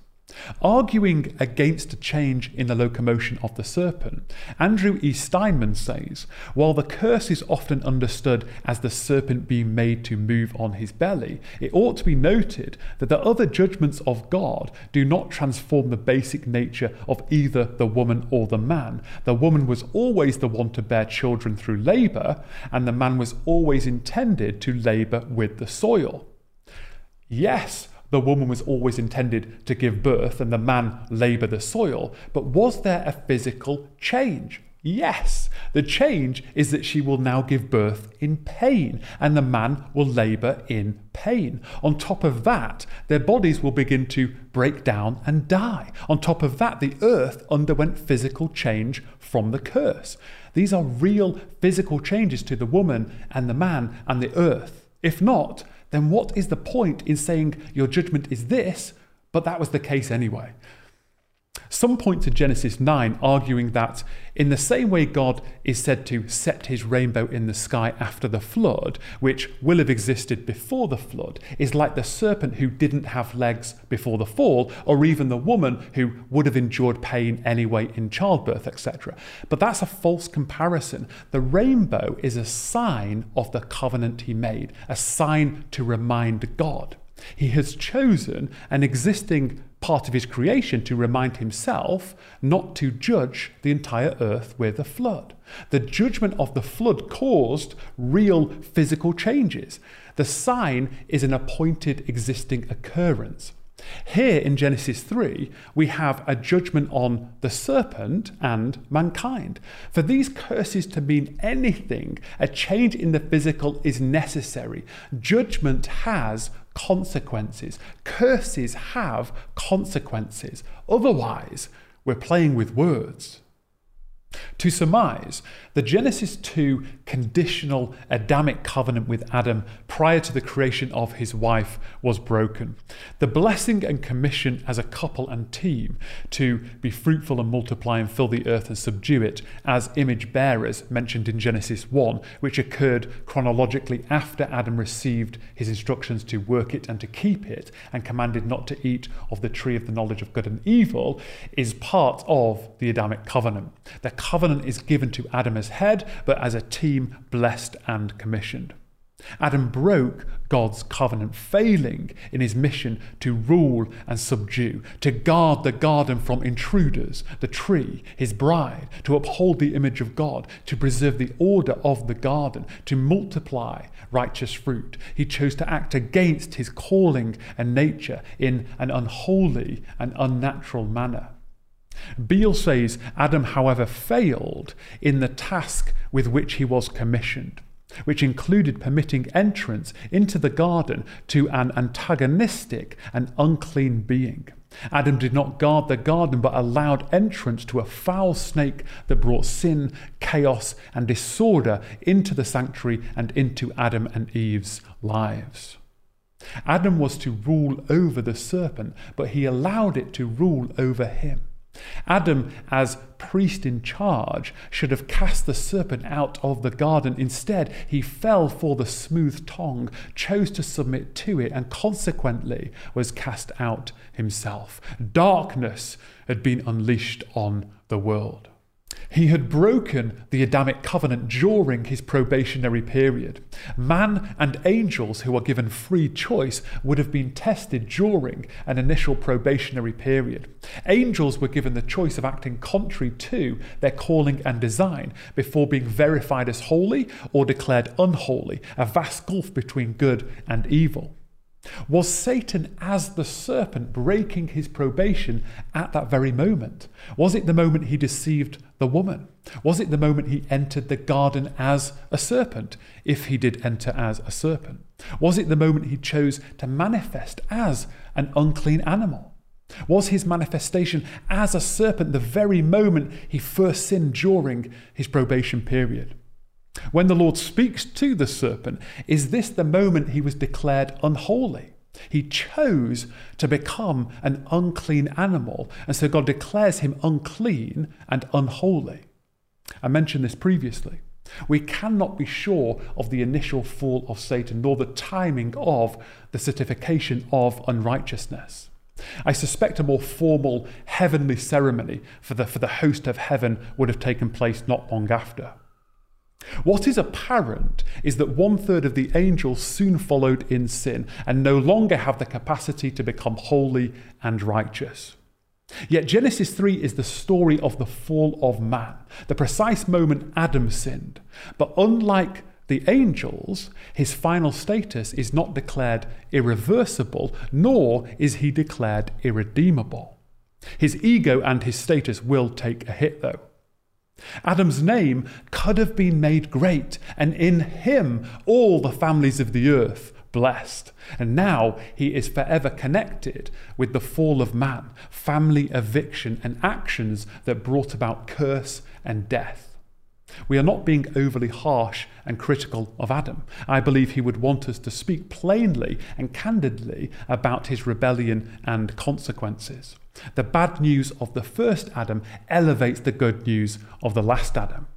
Arguing against a change in the locomotion of the serpent, Andrew E. Steinmann says while the curse is often understood as the serpent being made to move on his belly, it ought to be noted that the other judgments of God do not transform the basic nature of either the woman or the man. The woman was always the one to bear children through labour, and the man was always intended to labour with the soil. Yes, the woman was always intended to give birth and the man labour the soil, but was there a physical change? Yes, the change is that she will now give birth in pain, and the man will labour in pain. On top of that, their bodies will begin to break down and die. On top of that, the earth underwent physical change from the curse. These are real physical changes to the woman and the man and the earth. If not, then what is the point in saying your judgment is this, but that was the case anyway? Some point to Genesis 9, arguing that in the same way God is said to set his rainbow in the sky after the flood, which will have existed before the flood, is like the serpent who didn't have legs before the fall, or even the woman who would have endured pain anyway in childbirth, etc. But that's a false comparison. The rainbow is a sign of the covenant he made, a sign to remind God. He has chosen an existing part of his creation to remind himself not to judge the entire earth with a flood. The judgment of the flood caused real physical changes. The sign is an appointed existing occurrence. Here in Genesis 3, we have a judgment on the serpent and mankind. For these curses to mean anything, a change in the physical is necessary. Judgment has consequences. Curses have consequences. Otherwise, we're playing with words. To surmise, the Genesis 2 conditional Adamic covenant with Adam prior to the creation of his wife was broken. The blessing and commission as a couple and team to be fruitful and multiply and fill the earth and subdue it as image bearers mentioned in Genesis 1, which occurred chronologically after Adam received his instructions to work it and to keep it and commanded not to eat of the tree of the knowledge of good and evil, is part of the Adamic covenant. The covenant is given to Adam as head, but as a team blessed and commissioned. Adam broke God's covenant, failing in his mission to rule and subdue, to guard the garden from intruders, the tree, his bride, to uphold the image of God, to preserve the order of the garden, to multiply righteous fruit. He chose to act against his calling and nature in an unholy and unnatural manner. Beale says Adam, however, failed in the task with which he was commissioned, which included permitting entrance into the garden to an antagonistic and unclean being. Adam did not guard the garden, but allowed entrance to a foul snake that brought sin, chaos, and disorder into the sanctuary and into Adam and Eve's lives. Adam was to rule over the serpent, but he allowed it to rule over him. Adam, as priest in charge, should have cast the serpent out of the garden. Instead, he fell for the smooth tongue, chose to submit to it, and consequently was cast out himself. Darkness had been unleashed on the world. He had broken the Adamic covenant during his probationary period. Man and angels who are given free choice would have been tested during an initial probationary period. Angels were given the choice of acting contrary to their calling and design before being verified as holy or declared unholy, a vast gulf between good and evil. Was Satan as the serpent breaking his probation at that very moment? Was it the moment he deceived the woman? Was it the moment he entered the garden as a serpent, if he did enter as a serpent? Was it the moment he chose to manifest as an unclean animal? Was his manifestation as a serpent the very moment he first sinned during his probation period? When the Lord speaks to the serpent, is this the moment he was declared unholy? He chose to become an unclean animal, and so God declares him unclean and unholy. I mentioned this previously. We cannot be sure of the initial fall of Satan, nor the timing of the certification of unrighteousness. I suspect a more formal heavenly ceremony for the, for the host of heaven would have taken place not long after. What is apparent is that one third of the angels soon followed in sin and no longer have the capacity to become holy and righteous. Yet Genesis 3 is the story of the fall of man, the precise moment Adam sinned. But unlike the angels, his final status is not declared irreversible, nor is he declared irredeemable. His ego and his status will take a hit, though. Adam's name could have been made great, and in him all the families of the earth blessed. And now he is forever connected with the fall of man, family eviction, and actions that brought about curse and death. We are not being overly harsh and critical of Adam. I believe he would want us to speak plainly and candidly about his rebellion and consequences. The bad news of the first Adam elevates the good news of the last Adam.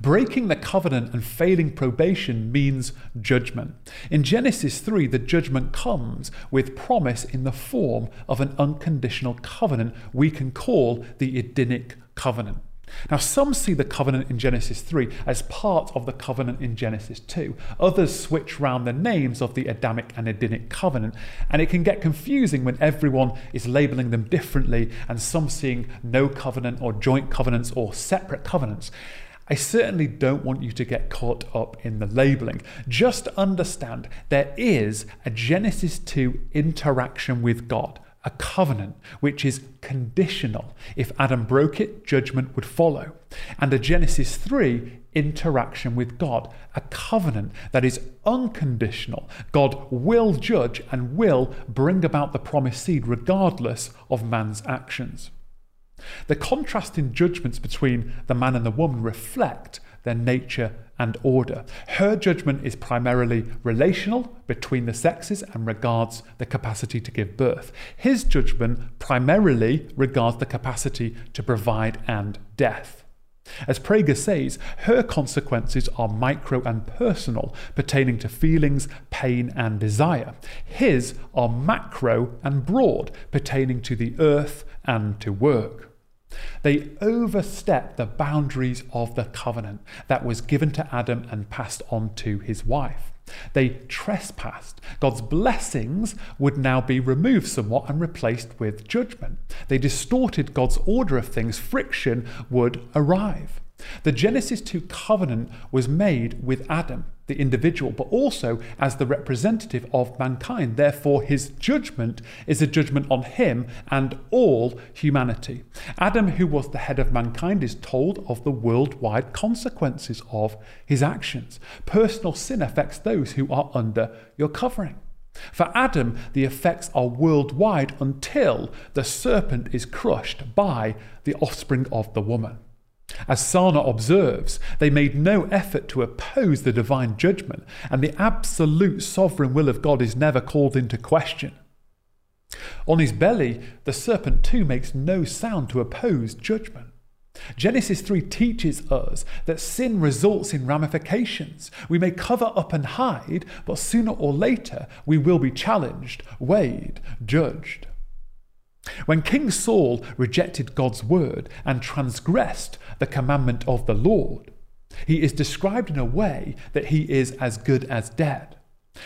Breaking the covenant and failing probation means judgment. In Genesis 3, the judgment comes with promise in the form of an unconditional covenant we can call the Edenic covenant. Now, some see the covenant in Genesis 3 as part of the covenant in Genesis 2. Others switch round the names of the Adamic and Edenic covenant, and it can get confusing when everyone is labeling them differently and some seeing no covenant or joint covenants or separate covenants. I certainly don't want you to get caught up in the labeling. Just understand there is a Genesis 2 interaction with God, a covenant which is conditional. If Adam broke it, judgment would follow. And a Genesis 3 interaction with God, a covenant that is unconditional. God will judge and will bring about the promised seed regardless of man's actions. The contrasting judgments between the man and the woman reflect their nature and order. Her judgment is primarily relational between the sexes and regards the capacity to give birth. His judgment primarily regards the capacity to provide and death. As Prager says, her consequences are micro and personal, pertaining to feelings, pain, and desire. His are macro and broad, pertaining to the earth and to work. They overstepped the boundaries of the covenant that was given to Adam and passed on to his wife. They trespassed. God's blessings would now be removed somewhat and replaced with judgment. They distorted God's order of things. Friction would arrive. The Genesis 2 covenant was made with Adam, the individual, but also as the representative of mankind. Therefore, his judgment is a judgment on him and all humanity. Adam, who was the head of mankind, is told of the worldwide consequences of his actions. Personal sin affects those who are under your covering. For Adam, the effects are worldwide until the serpent is crushed by the offspring of the woman. As Sarna observes, they made no effort to oppose the divine judgment, and the absolute sovereign will of God is never called into question. On his belly, the serpent too makes no sound to oppose judgment. Genesis 3 teaches us that sin results in ramifications. We may cover up and hide, but sooner or later we will be challenged, weighed, judged. When King Saul rejected God's word and transgressed the commandment of the Lord, he is described in a way that he is as good as dead.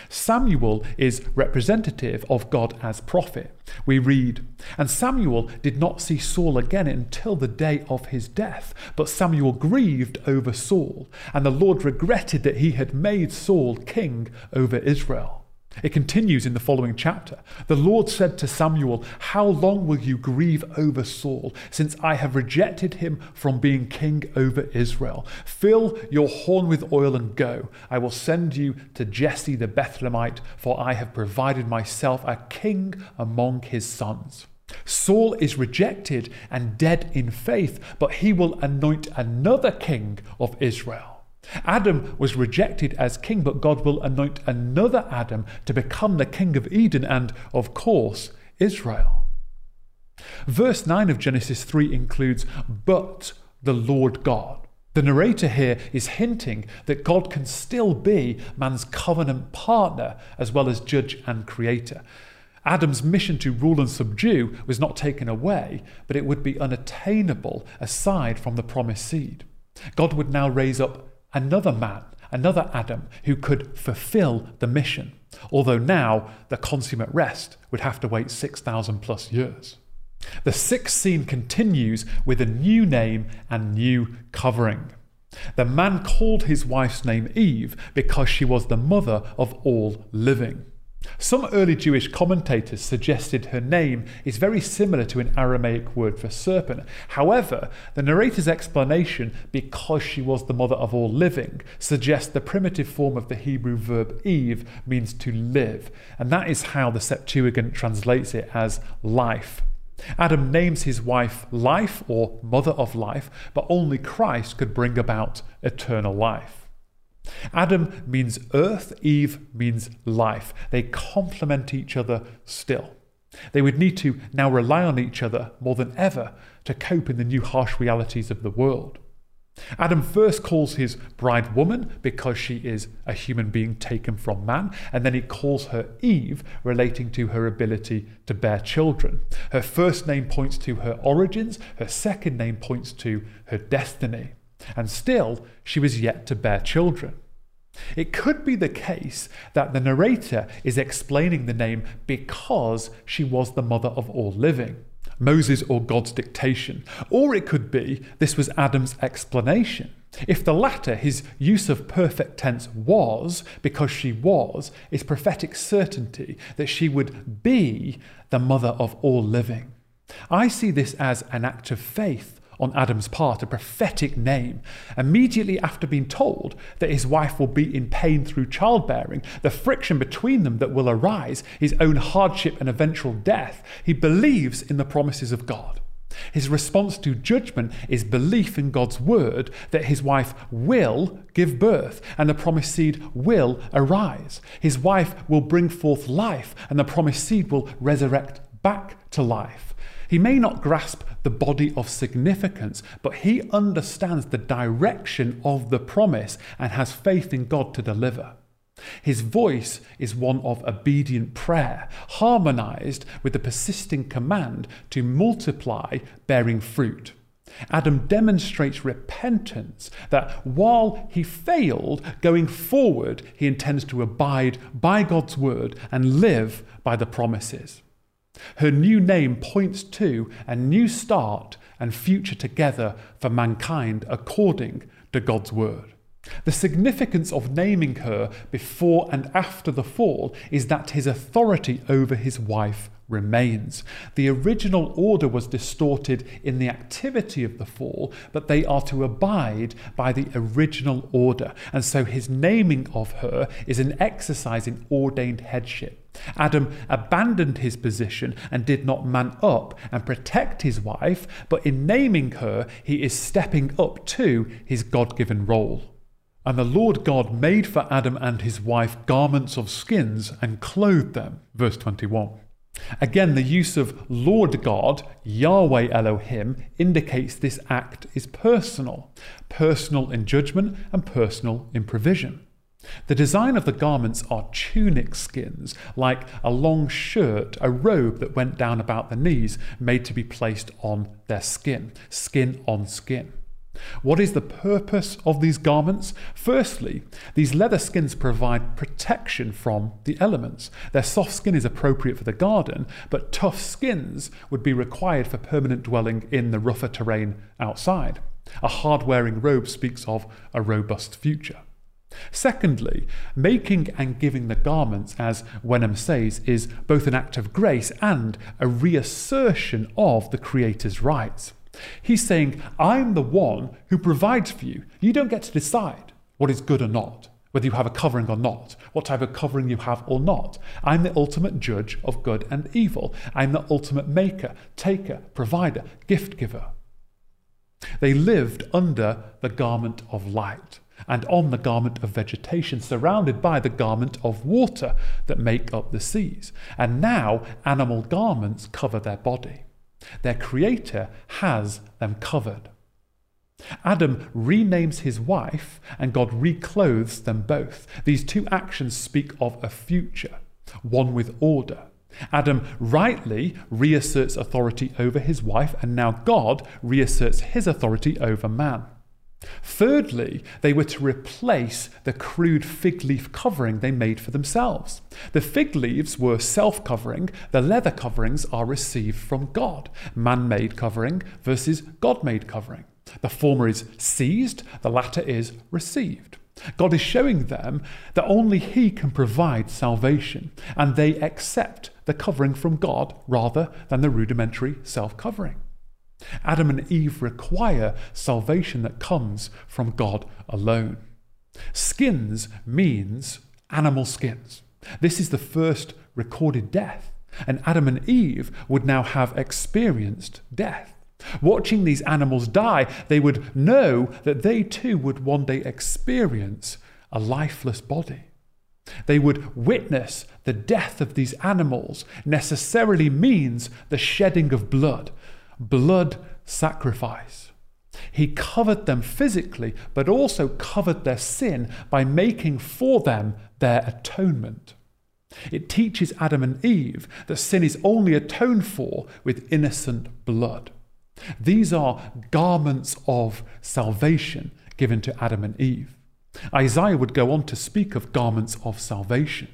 Samuel is representative of God as prophet. We read, And Samuel did not see Saul again until the day of his death, but Samuel grieved over Saul, and the Lord regretted that he had made Saul king over Israel. It continues in the following chapter. The Lord said to Samuel, How long will you grieve over Saul, since I have rejected him from being king over Israel? Fill your horn with oil and go. I will send you to Jesse the Bethlehemite, for I have provided myself a king among his sons. Saul is rejected and dead in faith, but he will anoint another king of Israel. Adam was rejected as king, but God will anoint another Adam to become the king of Eden and, of course, Israel. Verse 9 of Genesis 3 includes, but the Lord God. The narrator here is hinting that God can still be man's covenant partner as well as judge and creator. Adam's mission to rule and subdue was not taken away, but it would be unattainable aside from the promised seed. God would now raise up another man, another Adam, who could fulfill the mission. Although now the consummate rest would have to wait 6,000 plus years. The sixth scene continues with a new name and new covering. The man called his wife's name Eve because she was the mother of all living. Some early Jewish commentators suggested her name is very similar to an Aramaic word for serpent. However, the narrator's explanation, because she was the mother of all living, suggests the primitive form of the Hebrew verb Eve means to live, and that is how the Septuagint translates it as life. Adam names his wife life or mother of life, but only Christ could bring about eternal life. Adam means earth, Eve means life. They complement each other still. They would need to now rely on each other more than ever to cope in the new harsh realities of the world. Adam first calls his bride woman because she is a human being taken from man, and then he calls her Eve, relating to her ability to bear children. Her first name points to her origins, her second name points to her destiny and still she was yet to bear children. It could be the case that the narrator is explaining the name because she was the mother of all living, Moses or God's dictation, or it could be this was Adam's explanation. If the latter, his use of perfect tense was, because she was, is prophetic certainty that she would be the mother of all living. I see this as an act of faith on Adam's part, a prophetic name, immediately after being told that his wife will be in pain through childbearing, the friction between them that will arise, his own hardship and eventual death, he believes in the promises of God. His response to judgment is belief in God's word that his wife will give birth and the promised seed will arise. His wife will bring forth life and the promised seed will resurrect back to life. He may not grasp the body of significance, but he understands the direction of the promise and has faith in God to deliver. His voice is one of obedient prayer, harmonized with the persisting command to multiply, bearing fruit. Adam demonstrates repentance that while he failed, going forward, he intends to abide by God's word and live by the promises. Her new name points to a new start and future together for mankind according to God's word. The significance of naming her before and after the fall is that his authority over his wife remains. The original order was distorted in the activity of the fall, but they are to abide by the original order. And so his naming of her is an exercise in ordained headship. Adam abandoned his position and did not man up and protect his wife, but in naming her, he is stepping up to his God given role. And the Lord God made for Adam and his wife garments of skins and clothed them. Verse 21. Again, the use of Lord God, Yahweh Elohim, indicates this act is personal, personal in judgment and personal in provision. The design of the garments are tunic skins, like a long shirt, a robe that went down about the knees, made to be placed on their skin, skin on skin. What is the purpose of these garments? Firstly, these leather skins provide protection from the elements. Their soft skin is appropriate for the garden, but tough skins would be required for permanent dwelling in the rougher terrain outside. A hard wearing robe speaks of a robust future. Secondly, making and giving the garments, as Wenham says, is both an act of grace and a reassertion of the Creator's rights. He's saying, I'm the one who provides for you. You don't get to decide what is good or not, whether you have a covering or not, what type of covering you have or not. I'm the ultimate judge of good and evil. I'm the ultimate maker, taker, provider, gift giver. They lived under the garment of light and on the garment of vegetation, surrounded by the garment of water that make up the seas. And now animal garments cover their body. Their Creator has them covered. Adam renames his wife, and God reclothes them both. These two actions speak of a future, one with order. Adam rightly reasserts authority over his wife, and now God reasserts his authority over man. Thirdly, they were to replace the crude fig leaf covering they made for themselves. The fig leaves were self covering, the leather coverings are received from God. Man made covering versus God made covering. The former is seized, the latter is received. God is showing them that only He can provide salvation, and they accept the covering from God rather than the rudimentary self covering. Adam and Eve require salvation that comes from God alone. Skins means animal skins. This is the first recorded death, and Adam and Eve would now have experienced death. Watching these animals die, they would know that they too would one day experience a lifeless body. They would witness the death of these animals necessarily means the shedding of blood, blood sacrifice. He covered them physically, but also covered their sin by making for them their atonement. It teaches Adam and Eve that sin is only atoned for with innocent blood. These are garments of salvation given to Adam and Eve. Isaiah would go on to speak of garments of salvation.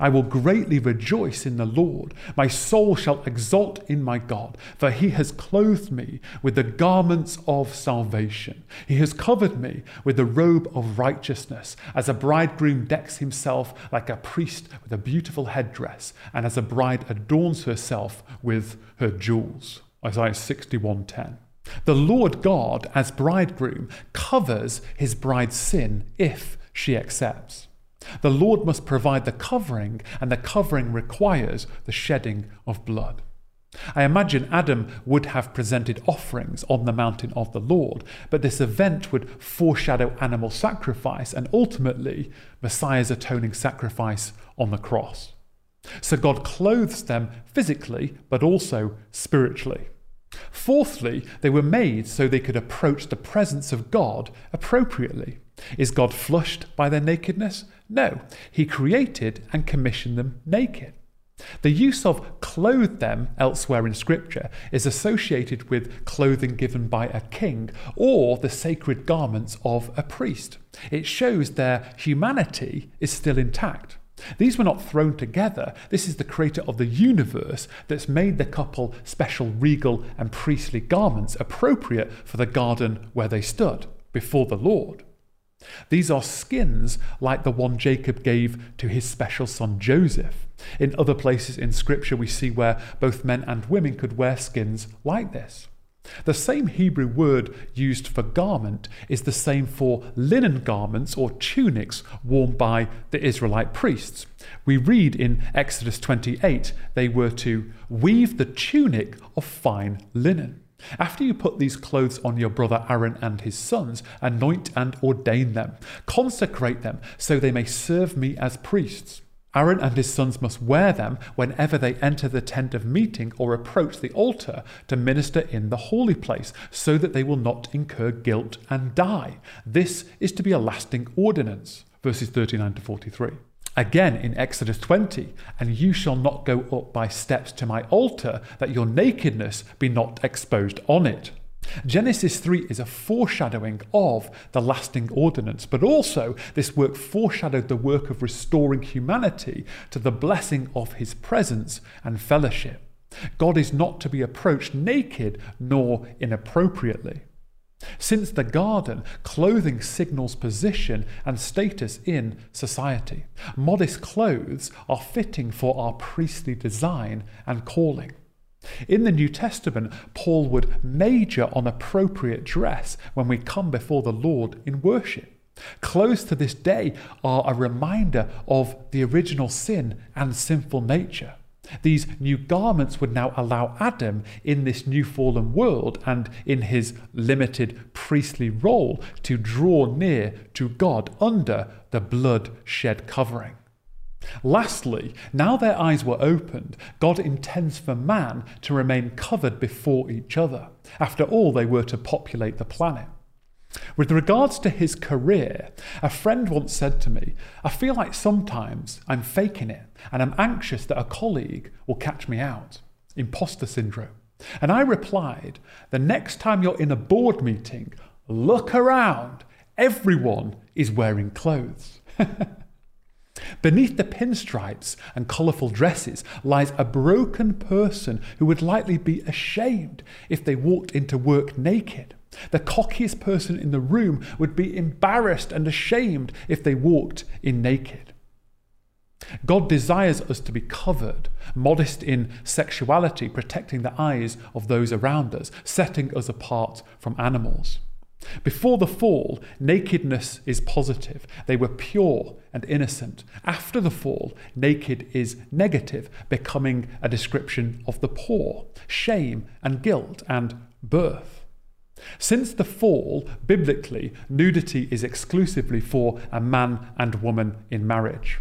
I will greatly rejoice in the Lord. My soul shall exult in my God, for he has clothed me with the garments of salvation. He has covered me with the robe of righteousness, as a bridegroom decks himself like a priest with a beautiful headdress, and as a bride adorns herself with her jewels. Isaiah 61:10. The Lord God, as bridegroom, covers his bride's sin if she accepts. The Lord must provide the covering, and the covering requires the shedding of blood. I imagine Adam would have presented offerings on the mountain of the Lord, but this event would foreshadow animal sacrifice and ultimately Messiah's atoning sacrifice on the cross. So God clothes them physically, but also spiritually. Fourthly, they were made so they could approach the presence of God appropriately. Is God flushed by their nakedness? No, He created and commissioned them naked. The use of clothe them elsewhere in Scripture is associated with clothing given by a king or the sacred garments of a priest. It shows their humanity is still intact. These were not thrown together. This is the creator of the universe that's made the couple special regal and priestly garments appropriate for the garden where they stood before the Lord. These are skins like the one Jacob gave to his special son Joseph. In other places in Scripture, we see where both men and women could wear skins like this. The same Hebrew word used for garment is the same for linen garments or tunics worn by the Israelite priests. We read in Exodus 28 they were to weave the tunic of fine linen. After you put these clothes on your brother Aaron and his sons, anoint and ordain them, consecrate them, so they may serve me as priests. Aaron and his sons must wear them whenever they enter the tent of meeting or approach the altar to minister in the holy place, so that they will not incur guilt and die. This is to be a lasting ordinance. Verses 39 to 43. Again in Exodus 20, and you shall not go up by steps to my altar, that your nakedness be not exposed on it. Genesis 3 is a foreshadowing of the lasting ordinance, but also this work foreshadowed the work of restoring humanity to the blessing of his presence and fellowship. God is not to be approached naked nor inappropriately. Since the garden, clothing signals position and status in society. Modest clothes are fitting for our priestly design and calling. In the New Testament, Paul would major on appropriate dress when we come before the Lord in worship. Clothes to this day are a reminder of the original sin and sinful nature. These new garments would now allow Adam in this new fallen world and in his limited priestly role to draw near to God under the blood shed covering. Lastly, now their eyes were opened, God intends for man to remain covered before each other. After all, they were to populate the planet. With regards to his career, a friend once said to me, I feel like sometimes I'm faking it and I'm anxious that a colleague will catch me out. Imposter syndrome. And I replied, The next time you're in a board meeting, look around. Everyone is wearing clothes. [laughs] Beneath the pinstripes and colourful dresses lies a broken person who would likely be ashamed if they walked into work naked. The cockiest person in the room would be embarrassed and ashamed if they walked in naked. God desires us to be covered, modest in sexuality, protecting the eyes of those around us, setting us apart from animals. Before the fall, nakedness is positive. They were pure and innocent. After the fall, naked is negative, becoming a description of the poor, shame and guilt and birth. Since the fall, biblically, nudity is exclusively for a man and woman in marriage.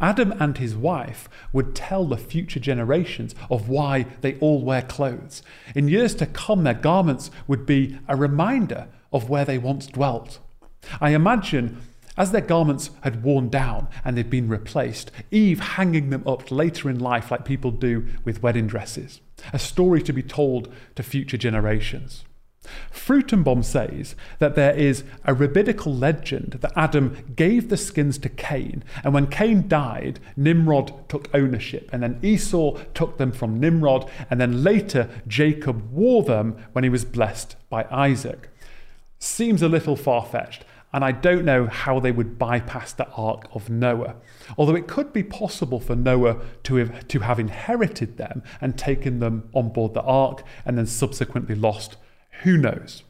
Adam and his wife would tell the future generations of why they all wear clothes. In years to come, their garments would be a reminder of where they once dwelt. I imagine as their garments had worn down and they'd been replaced, Eve hanging them up later in life like people do with wedding dresses, a story to be told to future generations. Fruchtenbaum says that there is a rabbinical legend that Adam gave the skins to Cain, and when Cain died, Nimrod took ownership, and then Esau took them from Nimrod, and then later Jacob wore them when he was blessed by Isaac. Seems a little far fetched, and I don't know how they would bypass the Ark of Noah. Although it could be possible for Noah to have, to have inherited them and taken them on board the Ark and then subsequently lost who knows?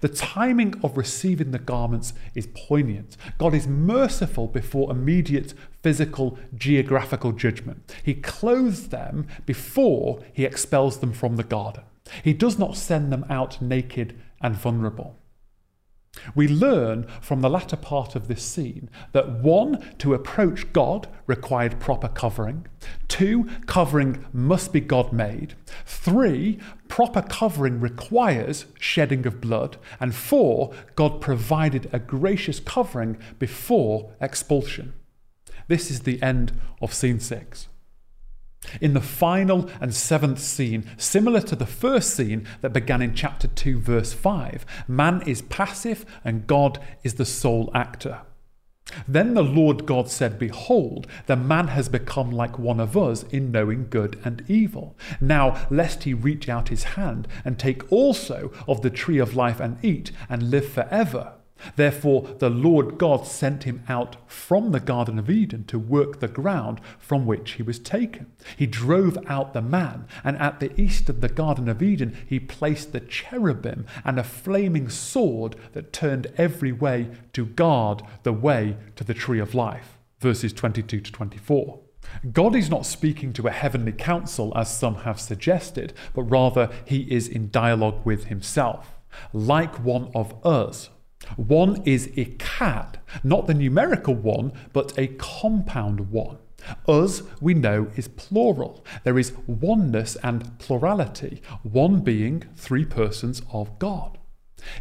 The timing of receiving the garments is poignant. God is merciful before immediate physical, geographical judgment. He clothes them before he expels them from the garden. He does not send them out naked and vulnerable. We learn from the latter part of this scene that one, to approach God required proper covering. Two, covering must be God made. Three, proper covering requires shedding of blood. And four, God provided a gracious covering before expulsion. This is the end of scene six. In the final and seventh scene, similar to the first scene that began in chapter 2, verse 5, man is passive and God is the sole actor. Then the Lord God said, Behold, the man has become like one of us in knowing good and evil. Now, lest he reach out his hand and take also of the tree of life and eat and live forever. Therefore, the Lord God sent him out from the Garden of Eden to work the ground from which he was taken. He drove out the man, and at the east of the Garden of Eden, he placed the cherubim and a flaming sword that turned every way to guard the way to the tree of life. Verses 22 to 24. God is not speaking to a heavenly council, as some have suggested, but rather he is in dialogue with himself. Like one of us, one is echad, not the numerical one, but a compound one. Us, we know, is plural. There is oneness and plurality, one being three persons of God.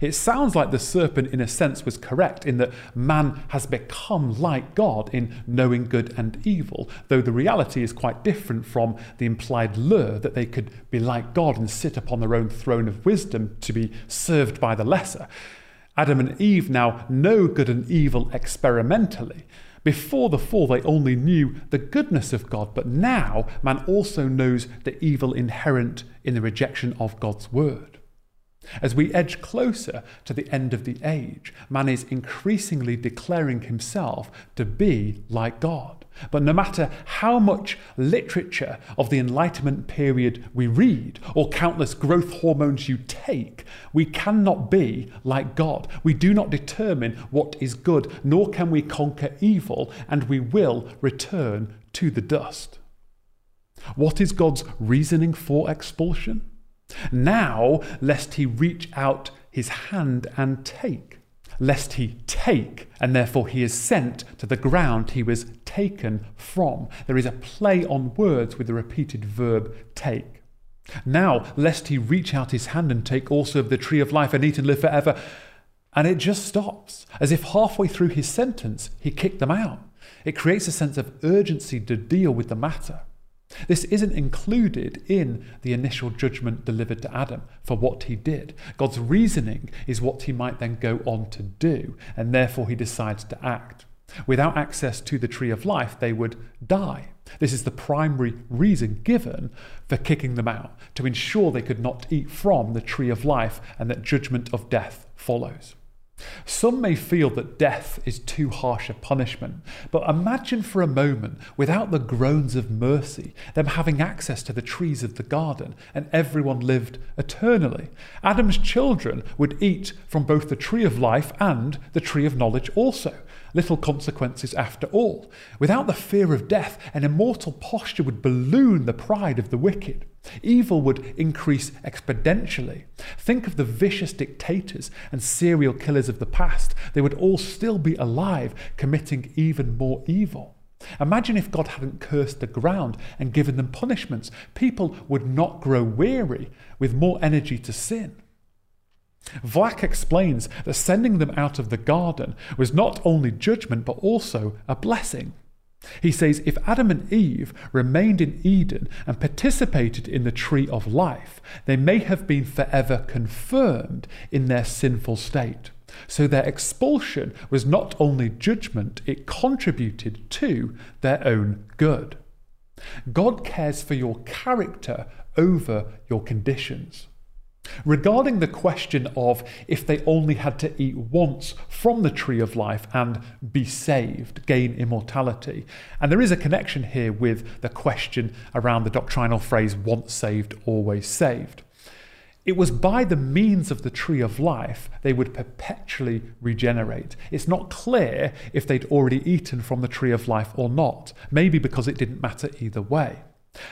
It sounds like the serpent, in a sense, was correct in that man has become like God in knowing good and evil, though the reality is quite different from the implied lure that they could be like God and sit upon their own throne of wisdom to be served by the lesser. Adam and Eve now know good and evil experimentally. Before the fall, they only knew the goodness of God, but now man also knows the evil inherent in the rejection of God's word. As we edge closer to the end of the age, man is increasingly declaring himself to be like God. But no matter how much literature of the Enlightenment period we read, or countless growth hormones you take, we cannot be like God. We do not determine what is good, nor can we conquer evil, and we will return to the dust. What is God's reasoning for expulsion? Now, lest he reach out his hand and take lest he take, and therefore he is sent to the ground he was taken from. There is a play on words with the repeated verb take. Now, lest he reach out his hand and take also of the tree of life and eat and live forever. And it just stops, as if halfway through his sentence he kicked them out. It creates a sense of urgency to deal with the matter. This isn't included in the initial judgment delivered to Adam for what he did. God's reasoning is what he might then go on to do, and therefore he decides to act. Without access to the tree of life, they would die. This is the primary reason given for kicking them out, to ensure they could not eat from the tree of life and that judgment of death follows. Some may feel that death is too harsh a punishment, but imagine for a moment, without the groans of mercy, them having access to the trees of the garden, and everyone lived eternally. Adam's children would eat from both the tree of life and the tree of knowledge also. Little consequences after all. Without the fear of death, an immortal posture would balloon the pride of the wicked. Evil would increase exponentially. Think of the vicious dictators and serial killers of the past. They would all still be alive, committing even more evil. Imagine if God hadn't cursed the ground and given them punishments. People would not grow weary with more energy to sin. Vlach explains that sending them out of the garden was not only judgment but also a blessing. He says if Adam and Eve remained in Eden and participated in the tree of life, they may have been forever confirmed in their sinful state. So their expulsion was not only judgment, it contributed to their own good. God cares for your character over your conditions. Regarding the question of if they only had to eat once from the tree of life and be saved, gain immortality, and there is a connection here with the question around the doctrinal phrase once saved, always saved. It was by the means of the tree of life they would perpetually regenerate. It's not clear if they'd already eaten from the tree of life or not, maybe because it didn't matter either way.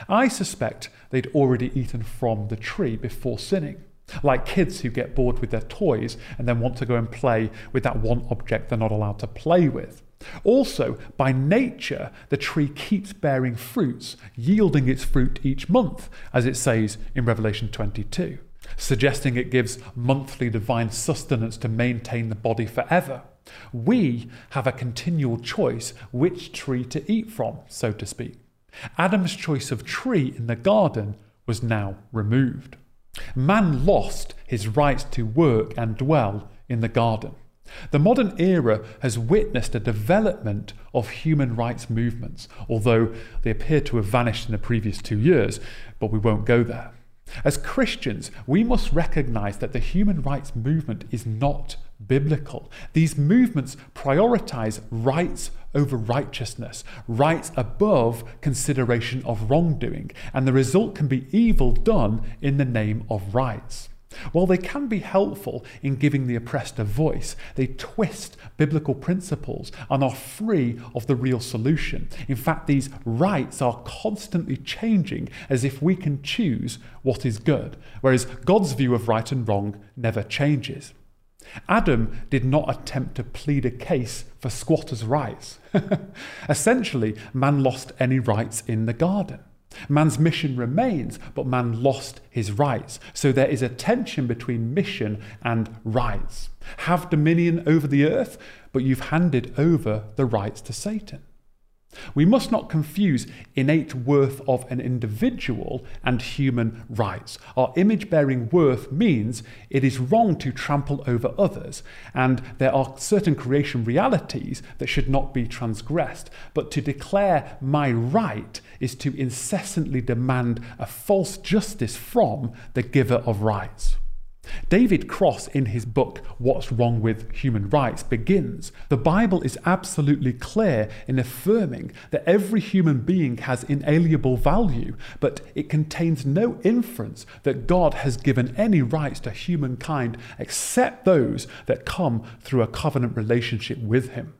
I suspect they'd already eaten from the tree before sinning. Like kids who get bored with their toys and then want to go and play with that one object they're not allowed to play with. Also, by nature, the tree keeps bearing fruits, yielding its fruit each month, as it says in Revelation 22, suggesting it gives monthly divine sustenance to maintain the body forever. We have a continual choice which tree to eat from, so to speak. Adam's choice of tree in the garden was now removed. Man lost his right to work and dwell in the garden. The modern era has witnessed a development of human rights movements, although they appear to have vanished in the previous two years, but we won't go there. As Christians, we must recognize that the human rights movement is not biblical. These movements prioritize rights over righteousness, rights above consideration of wrongdoing, and the result can be evil done in the name of rights. While they can be helpful in giving the oppressed a voice, they twist biblical principles and are free of the real solution. In fact, these rights are constantly changing as if we can choose what is good, whereas God's view of right and wrong never changes. Adam did not attempt to plead a case for squatters' rights. [laughs] Essentially, man lost any rights in the garden. Man's mission remains, but man lost his rights. So there is a tension between mission and rights. Have dominion over the earth, but you've handed over the rights to Satan. We must not confuse innate worth of an individual and human rights. Our image bearing worth means it is wrong to trample over others, and there are certain creation realities that should not be transgressed. But to declare my right is to incessantly demand a false justice from the giver of rights. David Cross, in his book What's Wrong with Human Rights, begins The Bible is absolutely clear in affirming that every human being has inalienable value, but it contains no inference that God has given any rights to humankind except those that come through a covenant relationship with Him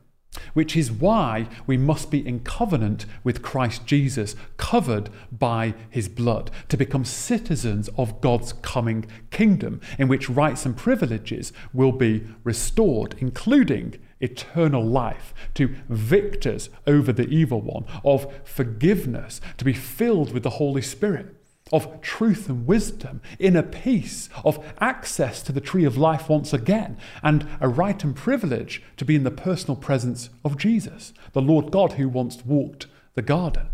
which is why we must be in covenant with Christ Jesus, covered by his blood, to become citizens of God's coming kingdom, in which rights and privileges will be restored, including eternal life, to victors over the evil one, of forgiveness, to be filled with the Holy Spirit of truth and wisdom, inner peace, of access to the tree of life once again, and a right and privilege to be in the personal presence of Jesus, the Lord God who once walked the garden.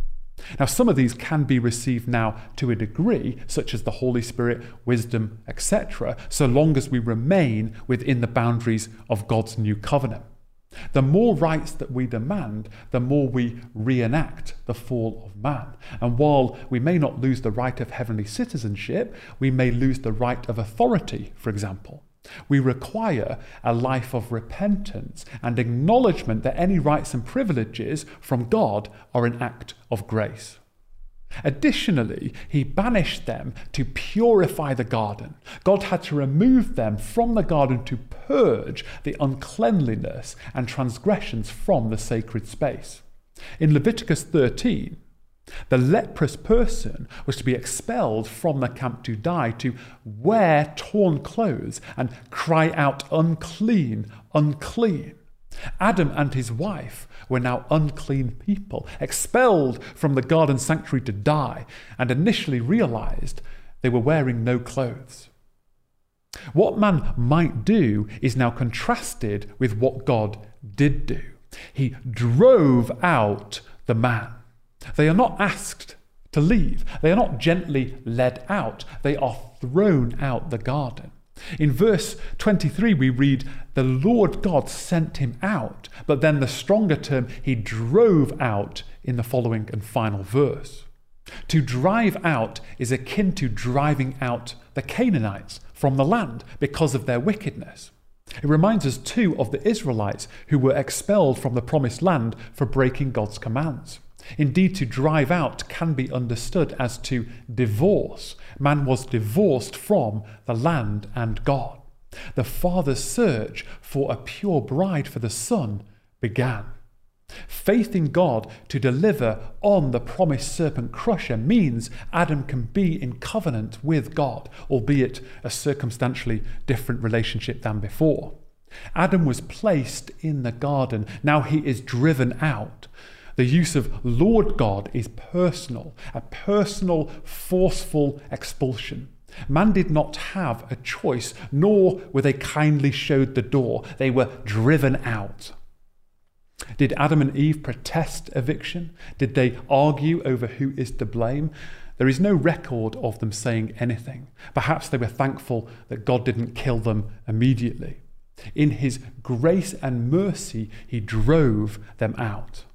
Now, some of these can be received now to a degree, such as the Holy Spirit, wisdom, etc., so long as we remain within the boundaries of God's new covenant. The more rights that we demand, the more we reenact the fall of man. And while we may not lose the right of heavenly citizenship, we may lose the right of authority, for example. We require a life of repentance and acknowledgement that any rights and privileges from God are an act of grace. Additionally, he banished them to purify the garden. God had to remove them from the garden to purge the uncleanliness and transgressions from the sacred space. In Leviticus 13, the leprous person was to be expelled from the camp to die, to wear torn clothes and cry out, unclean, unclean. Adam and his wife were now unclean people, expelled from the garden sanctuary to die, and initially realized they were wearing no clothes. What man might do is now contrasted with what God did do. He drove out the man. They are not asked to leave, they are not gently led out, they are thrown out the garden. In verse 23, we read, The Lord God sent him out, but then the stronger term, he drove out in the following and final verse. To drive out is akin to driving out the Canaanites from the land because of their wickedness. It reminds us too of the Israelites who were expelled from the promised land for breaking God's commands. Indeed, to drive out can be understood as to divorce. Man was divorced from the land and God. The Father's search for a pure bride for the Son began. Faith in God to deliver on the promised serpent crusher means Adam can be in covenant with God, albeit a circumstantially different relationship than before. Adam was placed in the garden, now he is driven out. The use of Lord God is personal, a personal, forceful expulsion. Man did not have a choice, nor were they kindly showed the door. They were driven out. Did Adam and Eve protest eviction? Did they argue over who is to blame? There is no record of them saying anything. Perhaps they were thankful that God didn't kill them immediately. In his grace and mercy, he drove them out.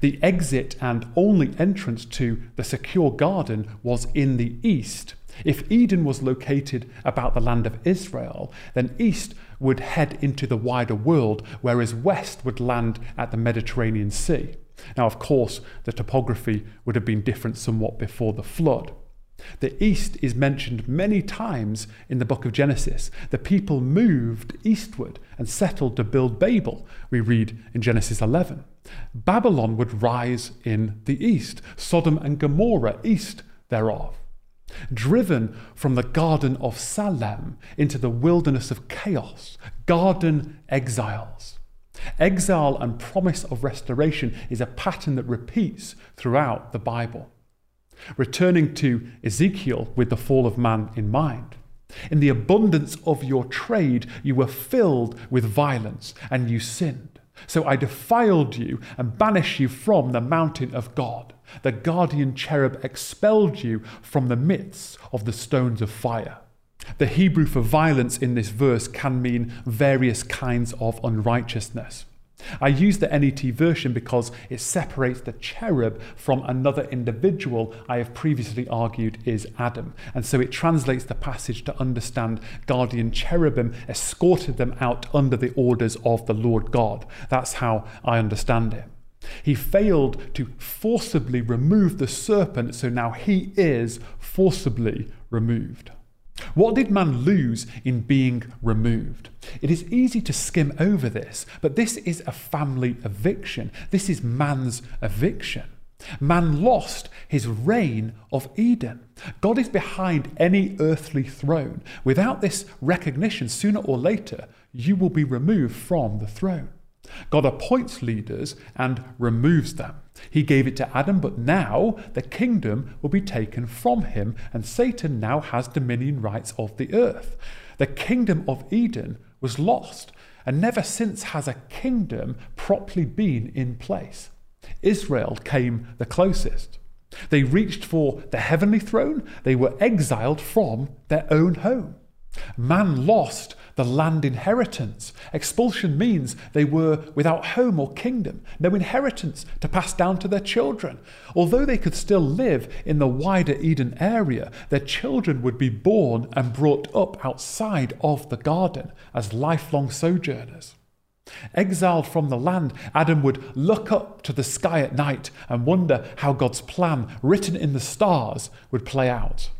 The exit and only entrance to the secure garden was in the east. If Eden was located about the land of Israel, then east would head into the wider world, whereas west would land at the Mediterranean Sea. Now, of course, the topography would have been different somewhat before the flood. The east is mentioned many times in the book of Genesis. The people moved eastward and settled to build Babel, we read in Genesis 11. Babylon would rise in the east, Sodom and Gomorrah east thereof. Driven from the Garden of Salem into the wilderness of chaos, garden exiles. Exile and promise of restoration is a pattern that repeats throughout the Bible. Returning to Ezekiel with the fall of man in mind. In the abundance of your trade, you were filled with violence and you sinned. So I defiled you and banished you from the mountain of God. The guardian cherub expelled you from the midst of the stones of fire. The Hebrew for violence in this verse can mean various kinds of unrighteousness. I use the NET version because it separates the cherub from another individual I have previously argued is Adam. And so it translates the passage to understand guardian cherubim escorted them out under the orders of the Lord God. That's how I understand it. He failed to forcibly remove the serpent, so now he is forcibly removed. What did man lose in being removed? It is easy to skim over this, but this is a family eviction. This is man's eviction. Man lost his reign of Eden. God is behind any earthly throne. Without this recognition, sooner or later, you will be removed from the throne. God appoints leaders and removes them. He gave it to Adam, but now the kingdom will be taken from him, and Satan now has dominion rights of the earth. The kingdom of Eden was lost, and never since has a kingdom properly been in place. Israel came the closest. They reached for the heavenly throne, they were exiled from their own home. Man lost the land inheritance. Expulsion means they were without home or kingdom, no inheritance to pass down to their children. Although they could still live in the wider Eden area, their children would be born and brought up outside of the garden as lifelong sojourners. Exiled from the land, Adam would look up to the sky at night and wonder how God's plan, written in the stars, would play out.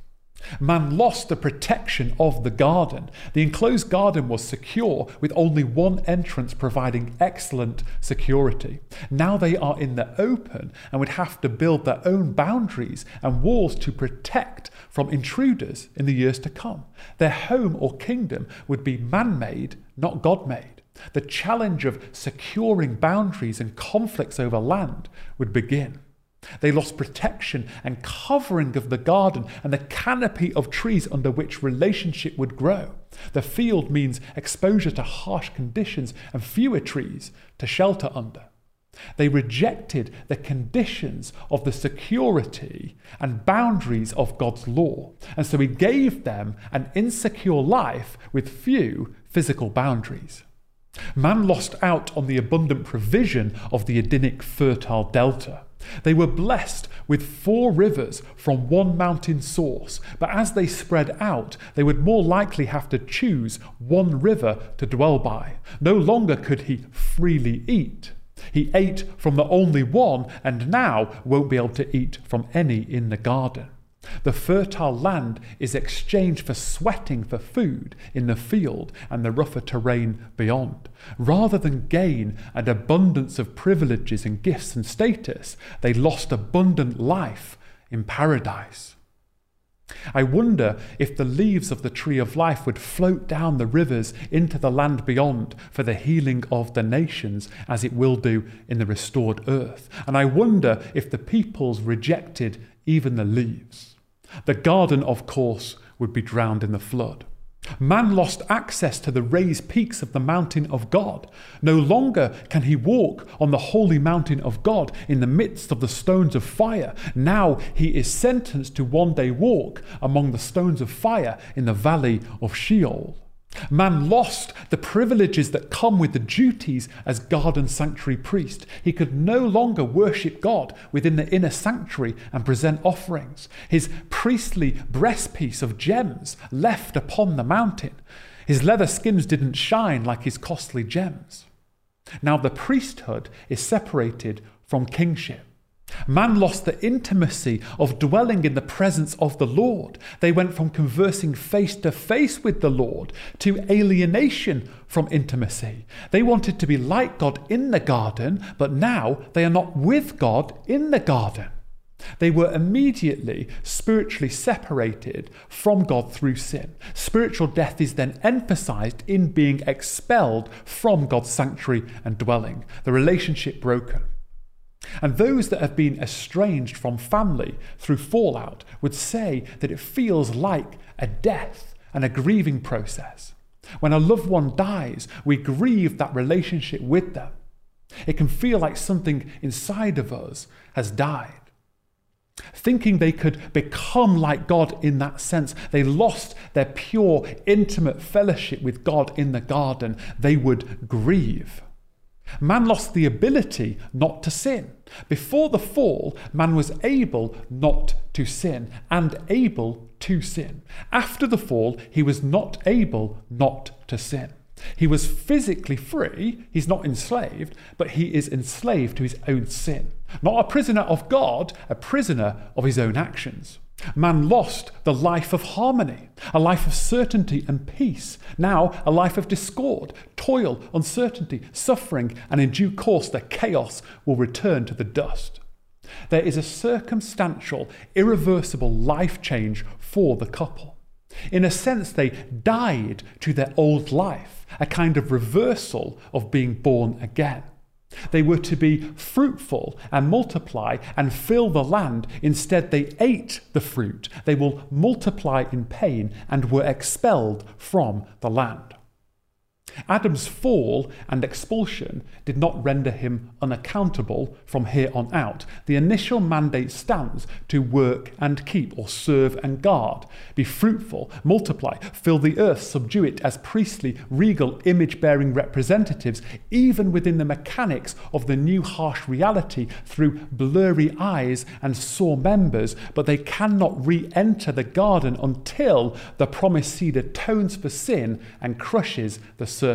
Man lost the protection of the garden. The enclosed garden was secure, with only one entrance providing excellent security. Now they are in the open and would have to build their own boundaries and walls to protect from intruders in the years to come. Their home or kingdom would be man made, not God made. The challenge of securing boundaries and conflicts over land would begin. They lost protection and covering of the garden and the canopy of trees under which relationship would grow. The field means exposure to harsh conditions and fewer trees to shelter under. They rejected the conditions of the security and boundaries of God's law, and so He gave them an insecure life with few physical boundaries. Man lost out on the abundant provision of the Edenic fertile delta. They were blessed with four rivers from one mountain source, but as they spread out, they would more likely have to choose one river to dwell by. No longer could he freely eat. He ate from the only one and now won't be able to eat from any in the garden. The fertile land is exchanged for sweating for food in the field and the rougher terrain beyond. Rather than gain an abundance of privileges and gifts and status, they lost abundant life in paradise. I wonder if the leaves of the tree of life would float down the rivers into the land beyond for the healing of the nations, as it will do in the restored earth. And I wonder if the peoples rejected even the leaves. The garden, of course, would be drowned in the flood. Man lost access to the raised peaks of the mountain of God. No longer can he walk on the holy mountain of God in the midst of the stones of fire. Now he is sentenced to one day walk among the stones of fire in the valley of Sheol. Man lost the privileges that come with the duties as garden sanctuary priest. He could no longer worship God within the inner sanctuary and present offerings. His priestly breastpiece of gems left upon the mountain. His leather skins didn't shine like his costly gems. Now the priesthood is separated from kingship. Man lost the intimacy of dwelling in the presence of the Lord. They went from conversing face to face with the Lord to alienation from intimacy. They wanted to be like God in the garden, but now they are not with God in the garden. They were immediately spiritually separated from God through sin. Spiritual death is then emphasized in being expelled from God's sanctuary and dwelling, the relationship broken. And those that have been estranged from family through fallout would say that it feels like a death and a grieving process. When a loved one dies, we grieve that relationship with them. It can feel like something inside of us has died. Thinking they could become like God in that sense, they lost their pure, intimate fellowship with God in the garden. They would grieve. Man lost the ability not to sin. Before the fall, man was able not to sin and able to sin. After the fall, he was not able not to sin. He was physically free, he's not enslaved, but he is enslaved to his own sin. Not a prisoner of God, a prisoner of his own actions. Man lost the life of harmony, a life of certainty and peace. Now, a life of discord, toil, uncertainty, suffering, and in due course, the chaos will return to the dust. There is a circumstantial, irreversible life change for the couple. In a sense, they died to their old life, a kind of reversal of being born again. They were to be fruitful and multiply and fill the land. Instead, they ate the fruit. They will multiply in pain and were expelled from the land. Adam's fall and expulsion did not render him unaccountable from here on out. The initial mandate stands to work and keep, or serve and guard. Be fruitful, multiply, fill the earth, subdue it as priestly, regal, image bearing representatives, even within the mechanics of the new harsh reality through blurry eyes and sore members. But they cannot re enter the garden until the promised seed atones for sin and crushes the serpent.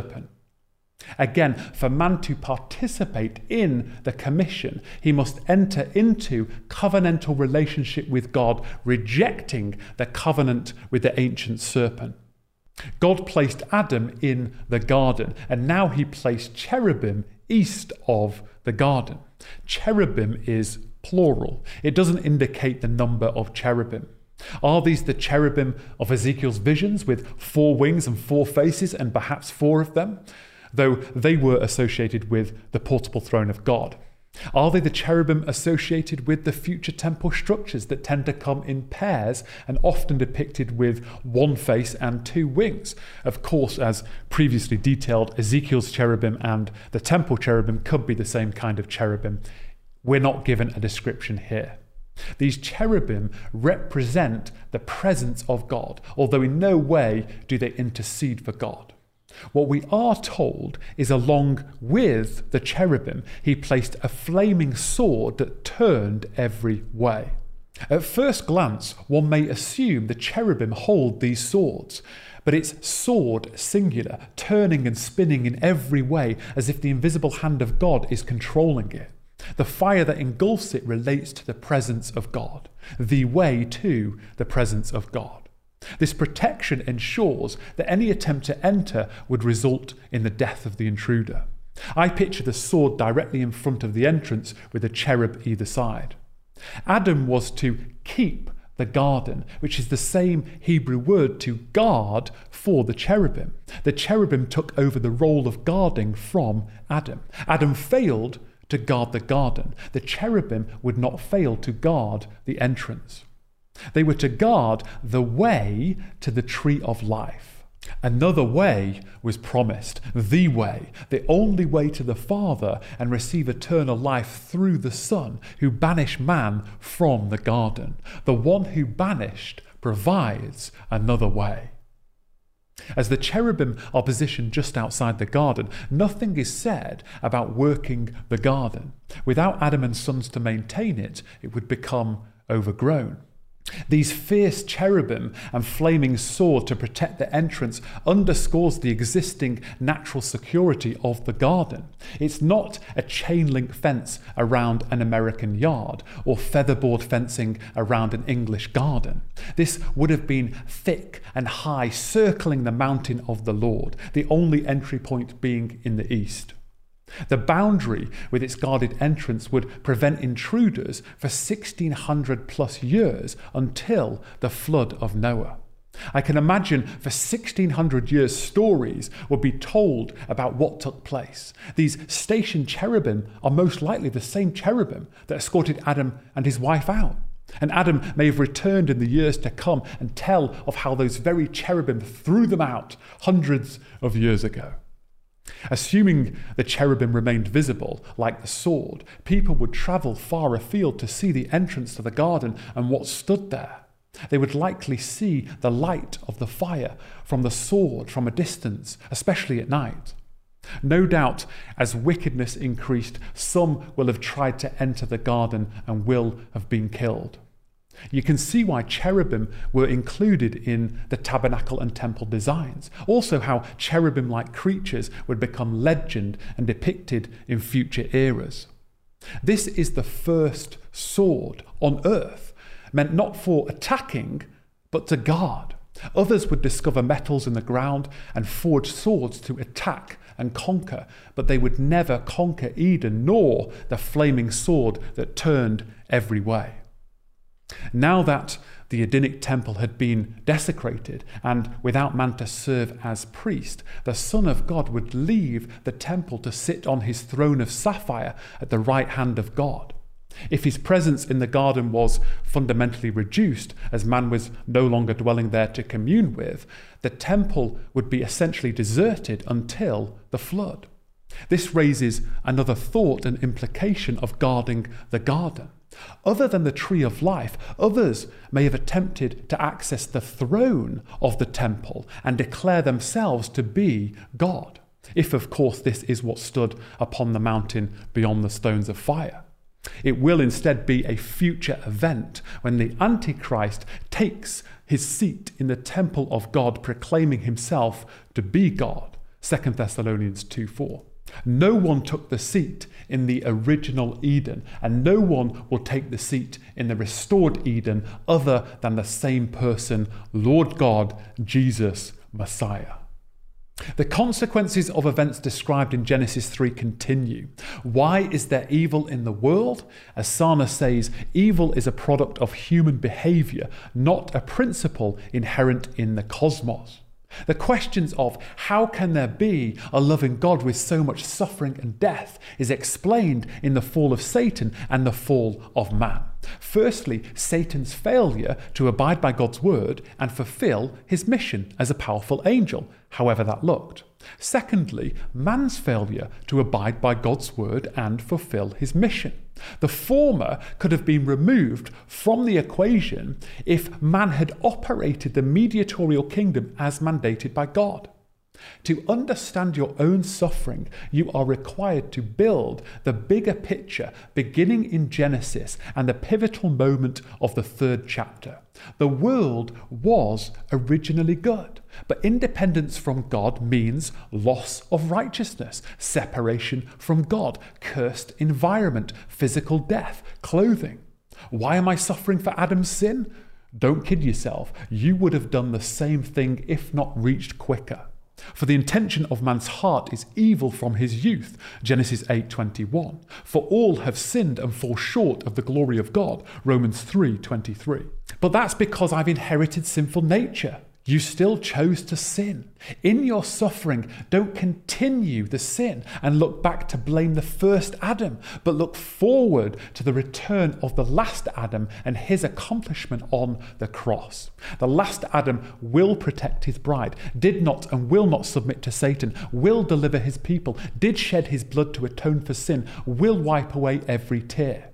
Again, for man to participate in the commission, he must enter into covenantal relationship with God, rejecting the covenant with the ancient serpent. God placed Adam in the garden, and now he placed cherubim east of the garden. Cherubim is plural, it doesn't indicate the number of cherubim. Are these the cherubim of Ezekiel's visions with four wings and four faces and perhaps four of them? Though they were associated with the portable throne of God. Are they the cherubim associated with the future temple structures that tend to come in pairs and often depicted with one face and two wings? Of course, as previously detailed, Ezekiel's cherubim and the temple cherubim could be the same kind of cherubim. We're not given a description here. These cherubim represent the presence of God, although in no way do they intercede for God. What we are told is along with the cherubim, he placed a flaming sword that turned every way. At first glance, one may assume the cherubim hold these swords, but it's sword singular, turning and spinning in every way as if the invisible hand of God is controlling it. The fire that engulfs it relates to the presence of God, the way to the presence of God. This protection ensures that any attempt to enter would result in the death of the intruder. I picture the sword directly in front of the entrance with a cherub either side. Adam was to keep the garden, which is the same Hebrew word to guard for the cherubim. The cherubim took over the role of guarding from Adam. Adam failed to guard the garden. The cherubim would not fail to guard the entrance. They were to guard the way to the tree of life. Another way was promised, the way, the only way to the Father and receive eternal life through the Son, who banished man from the garden. The one who banished provides another way. As the cherubim are positioned just outside the garden, nothing is said about working the garden. Without Adam and sons to maintain it, it would become overgrown. These fierce cherubim and flaming sword to protect the entrance underscores the existing natural security of the garden. It's not a chain link fence around an American yard or featherboard fencing around an English garden. This would have been thick and high, circling the mountain of the Lord, the only entry point being in the east. The boundary with its guarded entrance would prevent intruders for 1600 plus years until the flood of Noah. I can imagine for 1600 years stories would be told about what took place. These stationed cherubim are most likely the same cherubim that escorted Adam and his wife out. And Adam may have returned in the years to come and tell of how those very cherubim threw them out hundreds of years ago. Assuming the cherubim remained visible, like the sword, people would travel far afield to see the entrance to the garden and what stood there. They would likely see the light of the fire from the sword from a distance, especially at night. No doubt, as wickedness increased, some will have tried to enter the garden and will have been killed. You can see why cherubim were included in the tabernacle and temple designs. Also, how cherubim like creatures would become legend and depicted in future eras. This is the first sword on earth, meant not for attacking, but to guard. Others would discover metals in the ground and forge swords to attack and conquer, but they would never conquer Eden nor the flaming sword that turned every way. Now that the Edenic temple had been desecrated and without man to serve as priest, the Son of God would leave the temple to sit on his throne of sapphire at the right hand of God. If his presence in the garden was fundamentally reduced, as man was no longer dwelling there to commune with, the temple would be essentially deserted until the flood. This raises another thought and implication of guarding the garden. Other than the tree of life, others may have attempted to access the throne of the temple and declare themselves to be God, if of course this is what stood upon the mountain beyond the stones of fire. It will instead be a future event when the Antichrist takes his seat in the temple of God, proclaiming himself to be God. 2 Thessalonians 2 4. No one took the seat in the original Eden, and no one will take the seat in the restored Eden other than the same person, Lord God, Jesus, Messiah. The consequences of events described in Genesis 3 continue. Why is there evil in the world? As Sarna says, evil is a product of human behavior, not a principle inherent in the cosmos. The questions of how can there be a loving God with so much suffering and death is explained in the fall of Satan and the fall of man. Firstly, Satan's failure to abide by God's word and fulfill his mission as a powerful angel, however that looked. Secondly, man's failure to abide by God's word and fulfill his mission. The former could have been removed from the equation if man had operated the mediatorial kingdom as mandated by God. To understand your own suffering, you are required to build the bigger picture beginning in Genesis and the pivotal moment of the third chapter. The world was originally good, but independence from God means loss of righteousness, separation from God, cursed environment, physical death, clothing. Why am I suffering for Adam's sin? Don't kid yourself. You would have done the same thing if not reached quicker. For the intention of man's heart is evil from his youth. Genesis 8:21. For all have sinned and fall short of the glory of God. Romans 3:23. But that's because I've inherited sinful nature. You still chose to sin. In your suffering, don't continue the sin and look back to blame the first Adam, but look forward to the return of the last Adam and his accomplishment on the cross. The last Adam will protect his bride, did not and will not submit to Satan, will deliver his people, did shed his blood to atone for sin, will wipe away every tear.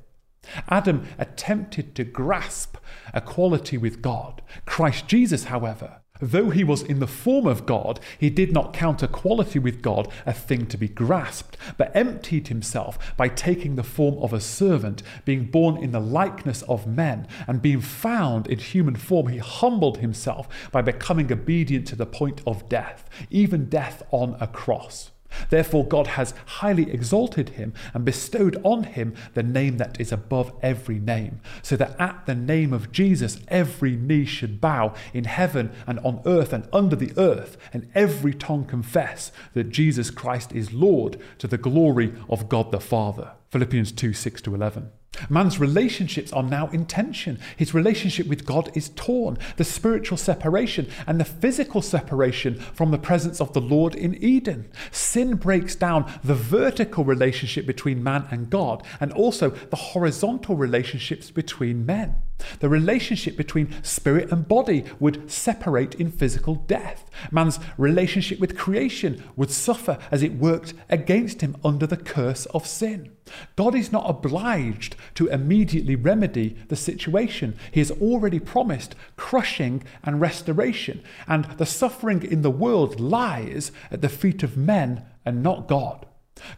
Adam attempted to grasp equality with God. Christ Jesus, however, though he was in the form of God, he did not count equality with God a thing to be grasped, but emptied himself by taking the form of a servant, being born in the likeness of men, and being found in human form, he humbled himself by becoming obedient to the point of death, even death on a cross. Therefore, God has highly exalted him and bestowed on him the name that is above every name, so that at the name of Jesus every knee should bow in heaven and on earth and under the earth, and every tongue confess that Jesus Christ is Lord to the glory of God the Father. Philippians 2 6 to 11. Man's relationships are now in tension. His relationship with God is torn. The spiritual separation and the physical separation from the presence of the Lord in Eden. Sin breaks down the vertical relationship between man and God and also the horizontal relationships between men. The relationship between spirit and body would separate in physical death. Man's relationship with creation would suffer as it worked against him under the curse of sin. God is not obliged to immediately remedy the situation. He has already promised crushing and restoration, and the suffering in the world lies at the feet of men and not God.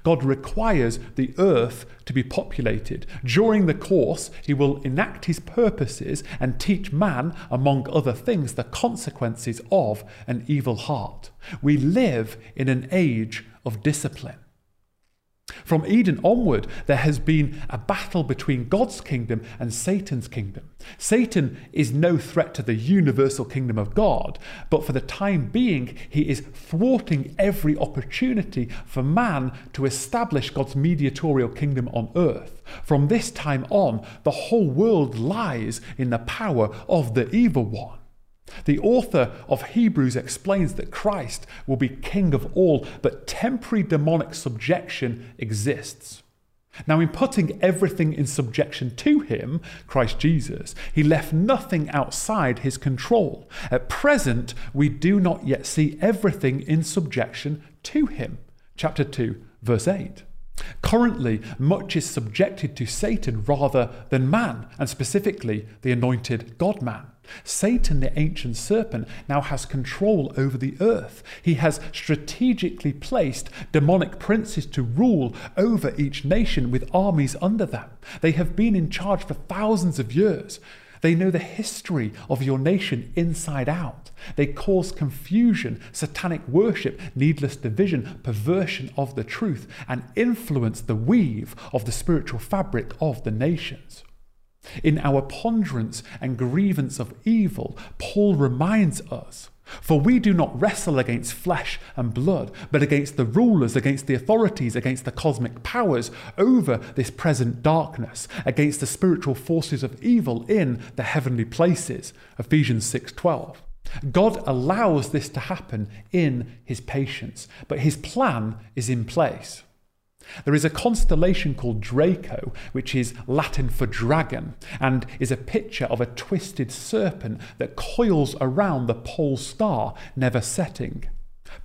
God requires the earth to be populated. During the course, he will enact his purposes and teach man, among other things, the consequences of an evil heart. We live in an age of discipline. From Eden onward, there has been a battle between God's kingdom and Satan's kingdom. Satan is no threat to the universal kingdom of God, but for the time being, he is thwarting every opportunity for man to establish God's mediatorial kingdom on earth. From this time on, the whole world lies in the power of the evil one. The author of Hebrews explains that Christ will be king of all, but temporary demonic subjection exists. Now, in putting everything in subjection to him, Christ Jesus, he left nothing outside his control. At present, we do not yet see everything in subjection to him. Chapter 2, verse 8. Currently, much is subjected to Satan rather than man, and specifically the anointed God man. Satan, the ancient serpent, now has control over the earth. He has strategically placed demonic princes to rule over each nation with armies under them. They have been in charge for thousands of years. They know the history of your nation inside out. They cause confusion, satanic worship, needless division, perversion of the truth, and influence the weave of the spiritual fabric of the nations. In our ponderance and grievance of evil, Paul reminds us for we do not wrestle against flesh and blood, but against the rulers, against the authorities, against the cosmic powers over this present darkness, against the spiritual forces of evil in the heavenly places. Ephesians 6:12. God allows this to happen in his patience, but his plan is in place. There is a constellation called Draco, which is Latin for dragon, and is a picture of a twisted serpent that coils around the pole star, never setting.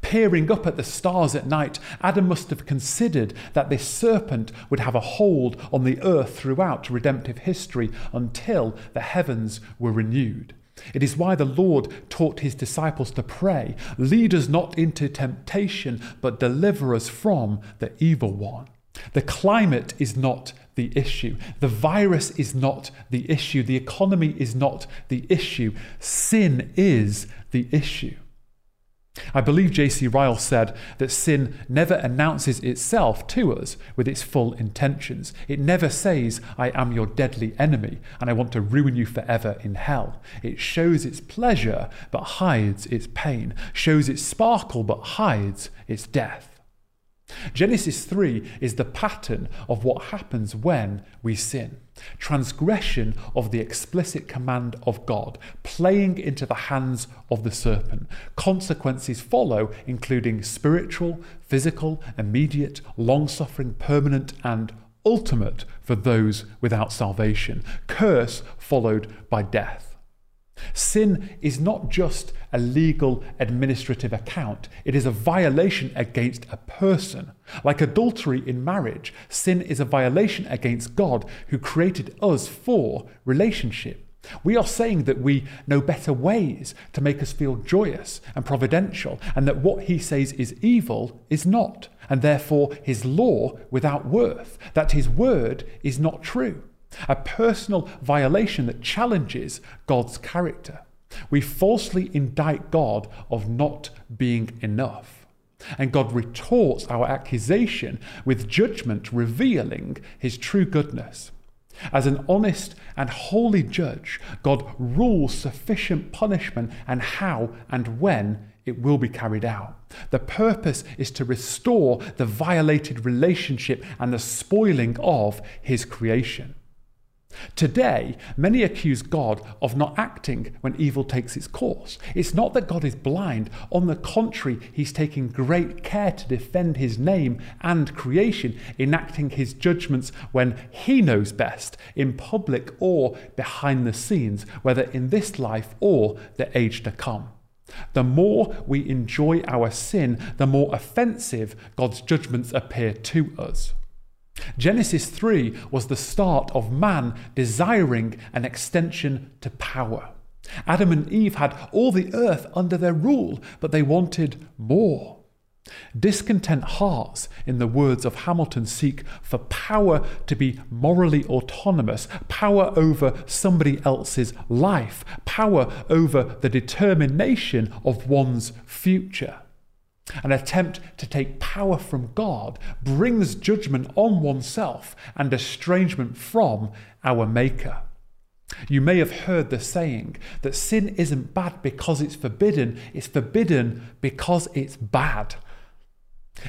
Peering up at the stars at night, Adam must have considered that this serpent would have a hold on the earth throughout redemptive history until the heavens were renewed. It is why the Lord taught his disciples to pray, Lead us not into temptation, but deliver us from the evil one. The climate is not the issue. The virus is not the issue. The economy is not the issue. Sin is the issue. I believe J.C. Ryle said that sin never announces itself to us with its full intentions. It never says, I am your deadly enemy and I want to ruin you forever in hell. It shows its pleasure but hides its pain, shows its sparkle but hides its death. Genesis 3 is the pattern of what happens when we sin. Transgression of the explicit command of God, playing into the hands of the serpent. Consequences follow, including spiritual, physical, immediate, long suffering, permanent, and ultimate for those without salvation. Curse followed by death. Sin is not just a legal administrative account, it is a violation against a person. Like adultery in marriage, sin is a violation against God who created us for relationship. We are saying that we know better ways to make us feel joyous and providential, and that what he says is evil is not, and therefore his law without worth, that his word is not true a personal violation that challenges God's character. We falsely indict God of not being enough. And God retorts our accusation with judgment revealing his true goodness. As an honest and holy judge, God rules sufficient punishment and how and when it will be carried out. The purpose is to restore the violated relationship and the spoiling of his creation. Today, many accuse God of not acting when evil takes its course. It's not that God is blind. On the contrary, He's taking great care to defend His name and creation, enacting His judgments when He knows best, in public or behind the scenes, whether in this life or the age to come. The more we enjoy our sin, the more offensive God's judgments appear to us. Genesis 3 was the start of man desiring an extension to power. Adam and Eve had all the earth under their rule, but they wanted more. Discontent hearts, in the words of Hamilton, seek for power to be morally autonomous, power over somebody else's life, power over the determination of one's future. An attempt to take power from God brings judgment on oneself and estrangement from our Maker. You may have heard the saying that sin isn't bad because it's forbidden, it's forbidden because it's bad.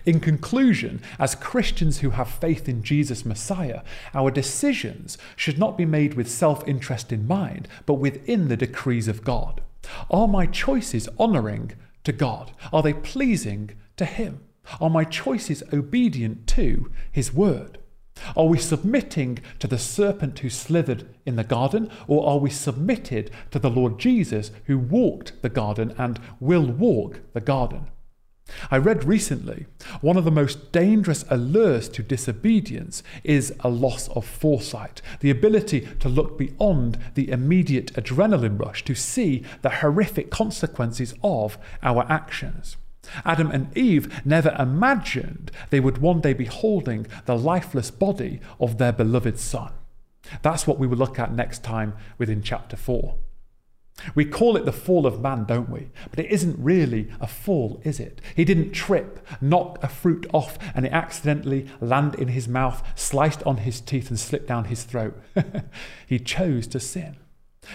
In conclusion, as Christians who have faith in Jesus Messiah, our decisions should not be made with self interest in mind, but within the decrees of God. Are my choices honouring to God? Are they pleasing to Him? Are my choices obedient to His word? Are we submitting to the serpent who slithered in the garden, or are we submitted to the Lord Jesus who walked the garden and will walk the garden? I read recently one of the most dangerous allures to disobedience is a loss of foresight, the ability to look beyond the immediate adrenaline rush to see the horrific consequences of our actions. Adam and Eve never imagined they would one day be holding the lifeless body of their beloved son. That's what we will look at next time within chapter 4. We call it the fall of man, don't we? But it isn't really a fall, is it? He didn't trip, knock a fruit off, and it accidentally land in his mouth, sliced on his teeth, and slipped down his throat. [laughs] he chose to sin.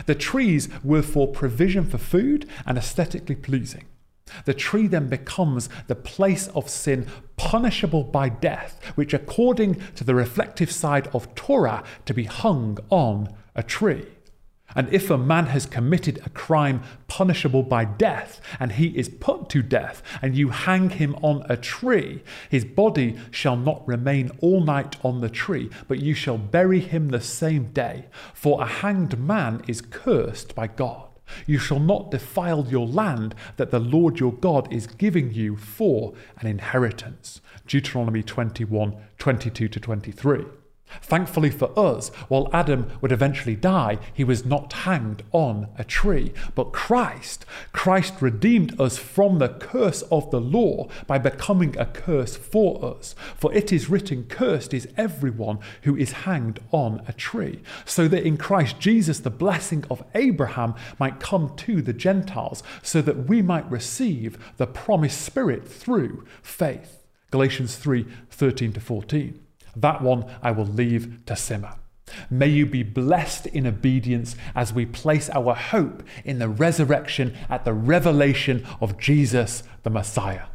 The trees were for provision for food and aesthetically pleasing. The tree then becomes the place of sin, punishable by death, which, according to the reflective side of Torah, to be hung on a tree. And if a man has committed a crime punishable by death, and he is put to death, and you hang him on a tree, his body shall not remain all night on the tree, but you shall bury him the same day. For a hanged man is cursed by God. You shall not defile your land that the Lord your God is giving you for an inheritance. Deuteronomy 21 22 to 23. Thankfully for us, while Adam would eventually die, he was not hanged on a tree. But Christ, Christ redeemed us from the curse of the law by becoming a curse for us. For it is written, Cursed is everyone who is hanged on a tree. So that in Christ Jesus the blessing of Abraham might come to the Gentiles, so that we might receive the promised Spirit through faith. Galatians 3 13 to 14. That one I will leave to simmer. May you be blessed in obedience as we place our hope in the resurrection at the revelation of Jesus the Messiah.